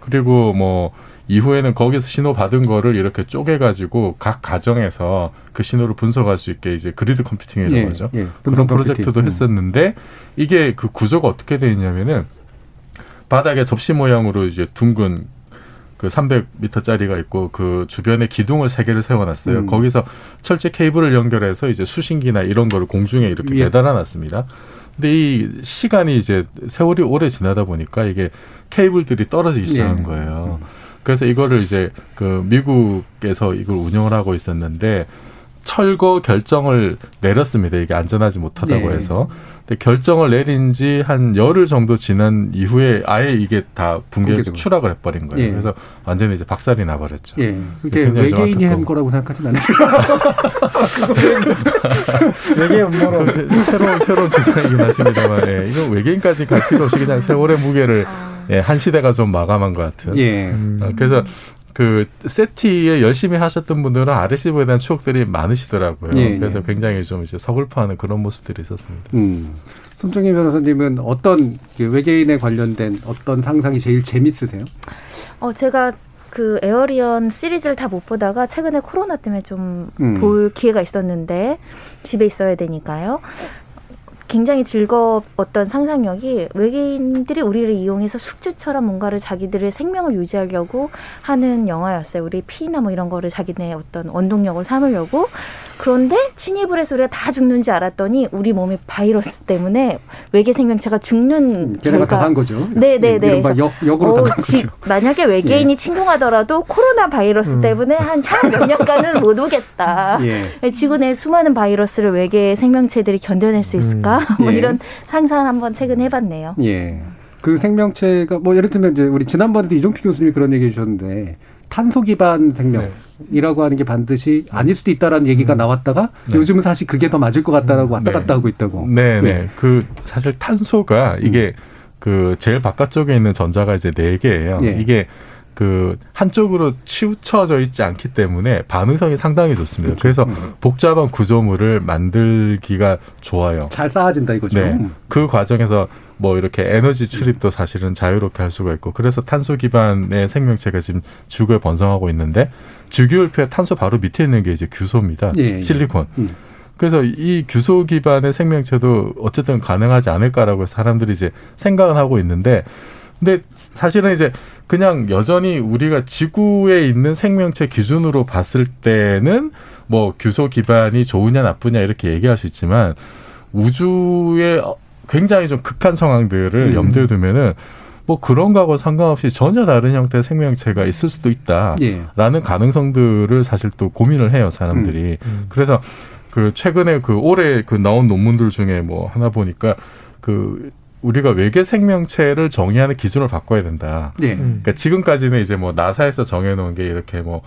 그리고 뭐 이후에는 거기서 신호 받은 거를 이렇게 쪼개가지고 각 가정에서 그 신호를 분석할 수 있게 이제 grid computing이라고 예, 하죠. 예, 그런 프로젝트도 computing. 음. 했었는데 이게 그 구조가 어떻게 되어 있냐면은 바닥에 접시 모양으로 이제 둥근 그 300m짜리가 있고 그 주변에 기둥을 세 개를 세워놨어요. 음. 거기서 철제 케이블을 연결해서 이제 수신기나 이런 거를 공중에 이렇게 예. 매달아놨습니다. 근데 이 시간이 이제 세월이 오래 지나다 보니까 이게 케이블들이 떨어지기 시작한 예. 거예요. 그래서 이거를 이제 그 미국에서 이걸 운영을 하고 있었는데 철거 결정을 내렸습니다. 이게 안전하지 못하다고 네. 해서. 근데 결정을 내린 지 한 열흘 정도 지난 이후에 아예 이게 다 붕괴해서. 추락을 해버린 거예요. 예. 그래서 완전히 이제 박살이 나버렸죠. 예. 그게 외계인이 한. 거라고 생각하진 않아요. [laughs] 외계 음모론. 그 새로운 새로운 주장이긴 하십니다만, 예. 이거 외계인까지 갈 필요 없이 그냥 세월의 무게를 예, 한 시대가 좀 마감한 것 같은. 예. 어, 그래서 그 세티에 열심히 하셨던 분들은 아레시브에 대한 추억들이 많으시더라고요. 예, 그래서 예. 굉장히 좀 이제 서글퍼하는 그런 모습들이 있었습니다. 음. 손정희 변호사님은 어떤 그 외계인에 관련된 어떤 상상이 제일 재밌으세요? 어, 제가 그 에어리언 시리즈를 다 못 보다가 최근에 코로나 때문에 좀볼 음. 기회가 있었는데 집에 있어야 되니까요. 굉장히 즐거웠던 상상력이 외계인들이 우리를 이용해서 숙주처럼 뭔가를 자기들의 생명을 유지하려고 하는 영화였어요. 우리 피나 뭐 이런 거를 자기네 어떤 원동력을 삼으려고. 그런데 침입을 해서 우리가 다 죽는 줄 알았더니 우리 몸에 바이러스 때문에 외계 생명체가 죽는 걔네가 당한 거죠. 네네네. 이른바 역, 역으로 어, 당한 지- 거죠. 만약에 외계인이 예. 침공하더라도 침공하더라도 코로나 바이러스 음. 때문에 한향몇 년간은 못 오겠다. [laughs] 예. 지구 내 수많은 바이러스를 외계 생명체들이 견뎌낼 수 있을까? [laughs] 뭐 예. 이런 상상을 한번 최근 해봤네요. 예. 그 생명체가 뭐 예를 들면 이제 우리 지난번에도 이종필 교수님이 그런 얘기 해주셨는데 탄소 기반 생명이라고 하는 게 반드시 아닐 수도 있다라는 얘기가 나왔다가 네. 요즘은 사실 그게 더 맞을 것 같다라고 왔다 네. 갔다 하고 있다고. 네, 네. 예. 그 사실 탄소가 이게 그 제일 바깥쪽에 있는 전자가 이제 네 개예요. 예. 이게 그 한쪽으로 치우쳐져 있지 않기 때문에 반응성이 상당히 좋습니다. 그래서 복잡한 구조물을 만들기가 좋아요. 잘 쌓아진다 이거죠. 네. 음. 그 과정에서 뭐 이렇게 에너지 출입도 사실은 자유롭게 할 수가 있고 그래서 탄소 기반의 생명체가 지금 지구에 번성하고 있는데 주기율표의 탄소 바로 밑에 있는 게 이제 규소입니다. 예, 예. 실리콘. 음. 그래서 이 규소 기반의 생명체도 어쨌든 가능하지 않을까라고 사람들이 이제 생각은 하고 있는데 근데 사실은 이제 그냥 여전히 우리가 지구에 있는 생명체 기준으로 봤을 때는 뭐 규소 기반이 좋으냐 나쁘냐 이렇게 얘기할 수 있지만 우주의 굉장히 좀 극한 상황들을 음. 염두에 두면은 뭐 그런 거하고 상관없이 전혀 다른 형태의 생명체가 있을 수도 있다라는 예. 가능성들을 사실 또 고민을 해요 사람들이 음. 그래서 그 최근에 그 올해 그 나온 논문들 중에 뭐 하나 보니까 그 우리가 외계 생명체를 정의하는 기준을 바꿔야 된다. 예. 그러니까 지금까지는 이제 뭐 나사에서 정해놓은 게 이렇게 뭐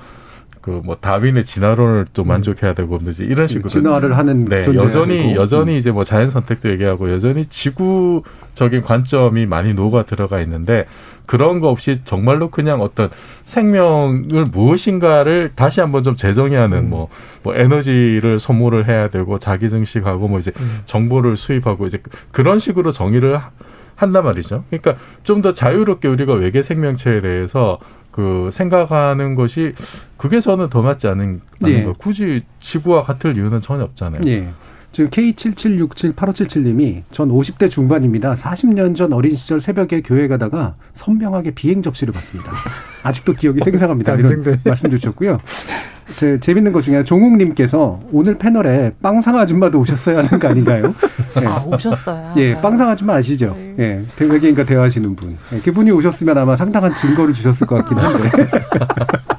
그뭐 다윈의 진화론을 또 만족해야 되고 뭐지 이런 식으로 진화를 하는 네, 여전히 되고. 여전히 음. 이제 뭐 자연 선택도 얘기하고 여전히 지구적인 관점이 많이 녹아 들어가 있는데 그런 거 없이 정말로 그냥 어떤 생명을 무엇인가를 다시 한번 좀 재정의하는 뭐, 뭐 에너지를 소모를 해야 되고 자기 증식하고 뭐 이제 정보를 수입하고 이제 그런 식으로 정의를 하- 한단 말이죠. 그러니까 좀 더 자유롭게 우리가 외계 생명체에 대해서 그 생각하는 것이 그게 저는 더 맞지 않은 예. 거. 굳이 지구와 같을 이유는 전혀 없잖아요. 예. 지금 K77678577님이 전 50대 중반입니다. 40년 전 어린 시절 새벽에 교회 가다가 선명하게 비행 접시를 봤습니다. 아직도 기억이 생생합니다. 이런 간증돼. 말씀 주셨고요. 제, 재밌는 것 중에 종욱님께서 오늘 패널에 빵상 아줌마도 오셨어야 하는 거 아닌가요? 예. 아, 오셨어요. 예, 빵상 아줌마 아시죠? 예, 외계인과 대화하시는 분. 예, 그분이 오셨으면 아마 상당한 증거를 주셨을 것 같긴 한데. [laughs]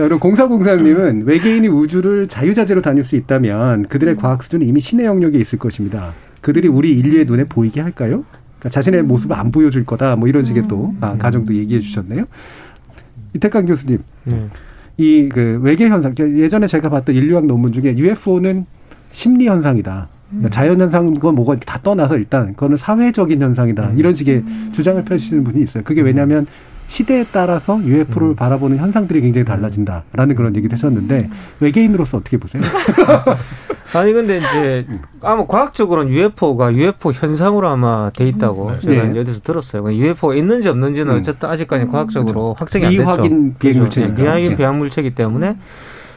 자, 그리고 공사공사님은 외계인이 우주를 자유자재로 다닐 수 있다면 그들의 과학 수준은 이미 신의 영역에 있을 것입니다. 그들이 우리 인류의 눈에 보이게 할까요? 그러니까 자신의 모습을 안 보여줄 거다. 뭐 이런 식의 또 아, 가정도 얘기해 주셨네요. 이태강 교수님, 이그 외계 현상 예전에 제가 봤던 인류학 논문 중에 UFO는 심리 현상이다. 그러니까 자연 현상 그건 뭐가 다 떠나서 일단 그거는 사회적인 현상이다. 이런 식의 주장을 펼치시는 분이 있어요. 그게 왜냐하면 시대에 따라서 UFO를 바라보는 현상들이 굉장히 달라진다라는 그런 얘기도 하셨는데 외계인으로서 어떻게 보세요? [laughs] 아니 근데 이제 아마 과학적으로는 UFO가 UFO 현상으로 아마 돼 있다고 제가 네. 이제 어디서 들었어요. UFO가 있는지 없는지는 어쨌든 아직까지 과학적으로 확정이 안 됐죠. 미확인 비행물체니까. 그렇죠. 미확인 네. 비행물체이기 때문에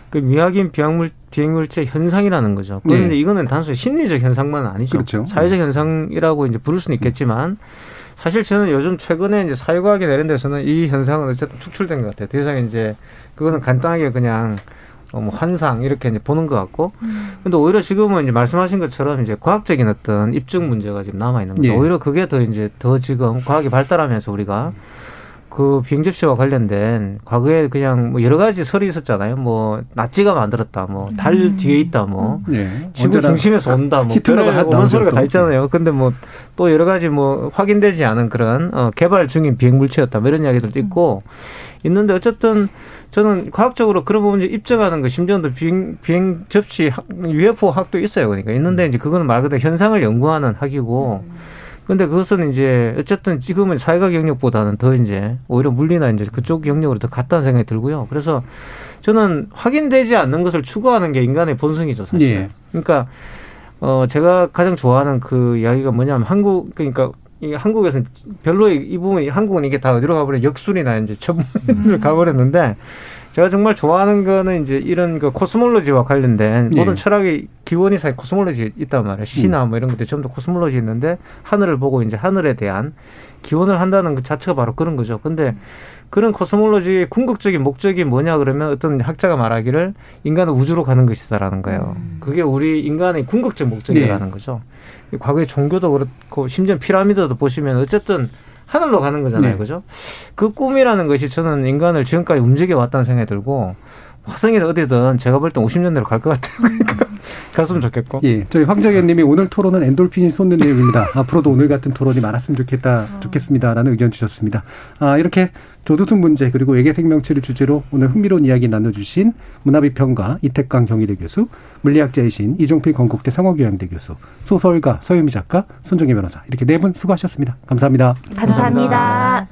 그 미확인 비행물 비행물체 현상이라는 거죠. 그런데 네. 이거는 단순히 심리적 현상만은 아니죠. 그렇죠. 사회적 현상이라고 이제 부를 수는 있겠지만 사실 저는 요즘 최근에 이제 사회과학이 내는 데서는 이 현상은 어쨌든 축출된 것 같아요. 더 이상 이제 그거는 간단하게 그냥 어, 뭐 환상 이렇게 이제 보는 것 같고, 근데 오히려 지금은 이제 말씀하신 것처럼 이제 과학적인 어떤 입증 문제가 지금 남아 있는 거죠. 예. 오히려 그게 더 이제 더 지금 과학이 발달하면서 우리가 그 비행 접시와 관련된 과거에 그냥 뭐 여러 가지 설이 있었잖아요. 뭐 나치가 만들었다, 뭐 달 뒤에 있다, 뭐 네. 지구 중심에서 온다, 뭐 오는 나오죠, 소리가 또. 다 있잖아요. 근데 뭐 또 여러 가지 뭐 확인되지 않은 그런 어, 개발 중인 비행 물체였다, 뭐 이런 이야기들도 있고 있는데 어쨌든 저는 과학적으로 그런 부분을 입증하는 거 심지어는 비행, 비행 접시 학- UFO 학도 있어요. 그러니까 있는데 이제 그거는 말 그대로 현상을 연구하는 학이고 근데 그것은 이제 어쨌든 지금은 사회학 영역보다는 더 이제 오히려 물리나 이제 그쪽 영역으로 더 갔다는 생각이 들고요. 그래서 저는 확인되지 않는 것을 추구하는 게 인간의 본성이죠, 사실. 예. 그러니까 어 제가 가장 좋아하는 그 이야기가 뭐냐면 한국 그러니까 이 한국에서는 별로 이, 이 부분이 한국은 이게 다 어디로 가버려 역술이나 이제 전문을 가버렸는데 제가 정말 좋아하는 거는 이제 이런 그 코스몰로지와 관련된 예. 모든 철학의 기원이 사실 코스몰로지 있단 말이에요. 시나 뭐 이런 것들 전부 다 코스몰로지 있는데 하늘을 보고 이제 하늘에 대한 기원을 한다는 그 자체가 바로 그런 거죠. 근데 그런 코스몰로지의 궁극적인 목적이 뭐냐 그러면 어떤 학자가 말하기를 인간은 우주로 가는 것이다라는 거예요. 그게 우리 인간의 궁극적 목적이라는 네. 거죠. 과거의 종교도 그렇고 심지어 피라미드도 보시면 어쨌든 하늘로 가는 거잖아요. 네. 그죠? 그 꿈이라는 것이 저는 인간을 지금까지 움직여 왔다는 생각이 들고 화성이든 어디든 제가 볼 땐 50년 내로 갈 것 같아요. 그러니까 갔으면 좋겠고. 예, 저희 황정현님이 오늘 토론은 엔돌핀이 솟는 내용입니다. 앞으로도 오늘 같은 토론이 많았으면 좋겠다, 좋겠습니다라는 의견 주셨습니다. 아, 이렇게 조두순 문제 그리고 외계 생명체를 주제로 오늘 흥미로운 이야기 나눠주신 문화비평가 이태강 경희대 교수, 물리학자이신 이종필 건국대 상허교양대 교수, 소설가 서유미 작가, 손정희 변호사 이렇게 네 분 수고하셨습니다. 감사합니다. 감사합니다.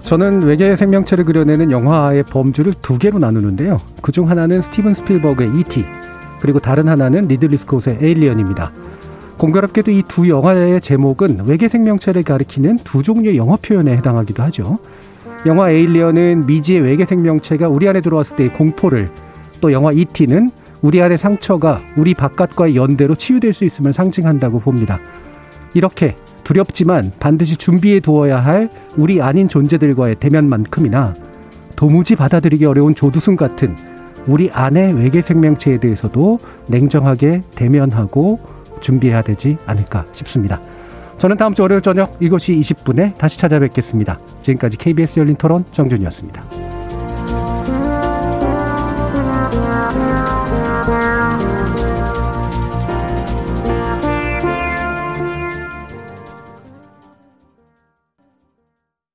저는 외계 생명체를 그려내는 영화의 범주를 두 개로 나누는데요. 그중 하나는 스티븐 스필버그의 E.T. 그리고 다른 하나는 리들리 스콧의 에일리언입니다. 공교롭게도 이 두 영화의 제목은 외계 생명체를 가리키는 두 종류의 영어 표현에 해당하기도 하죠. 영화 에일리언은 미지의 외계 생명체가 우리 안에 들어왔을 때의 공포를 또 영화 E.T.는 우리 안의 상처가 우리 바깥과의 연대로 치유될 수 있음을 상징한다고 봅니다. 이렇게 두렵지만 반드시 준비해 두어야 할 우리 아닌 존재들과의 대면만큼이나 도무지 받아들이기 어려운 조두순 같은 우리 안의 외계 생명체에 대해서도 냉정하게 대면하고 준비해야 되지 않을까 싶습니다. 저는 다음 주 월요일 저녁 이것이 20분에 다시 찾아뵙겠습니다. 지금까지 KBS 열린 토론 정준이었습니다.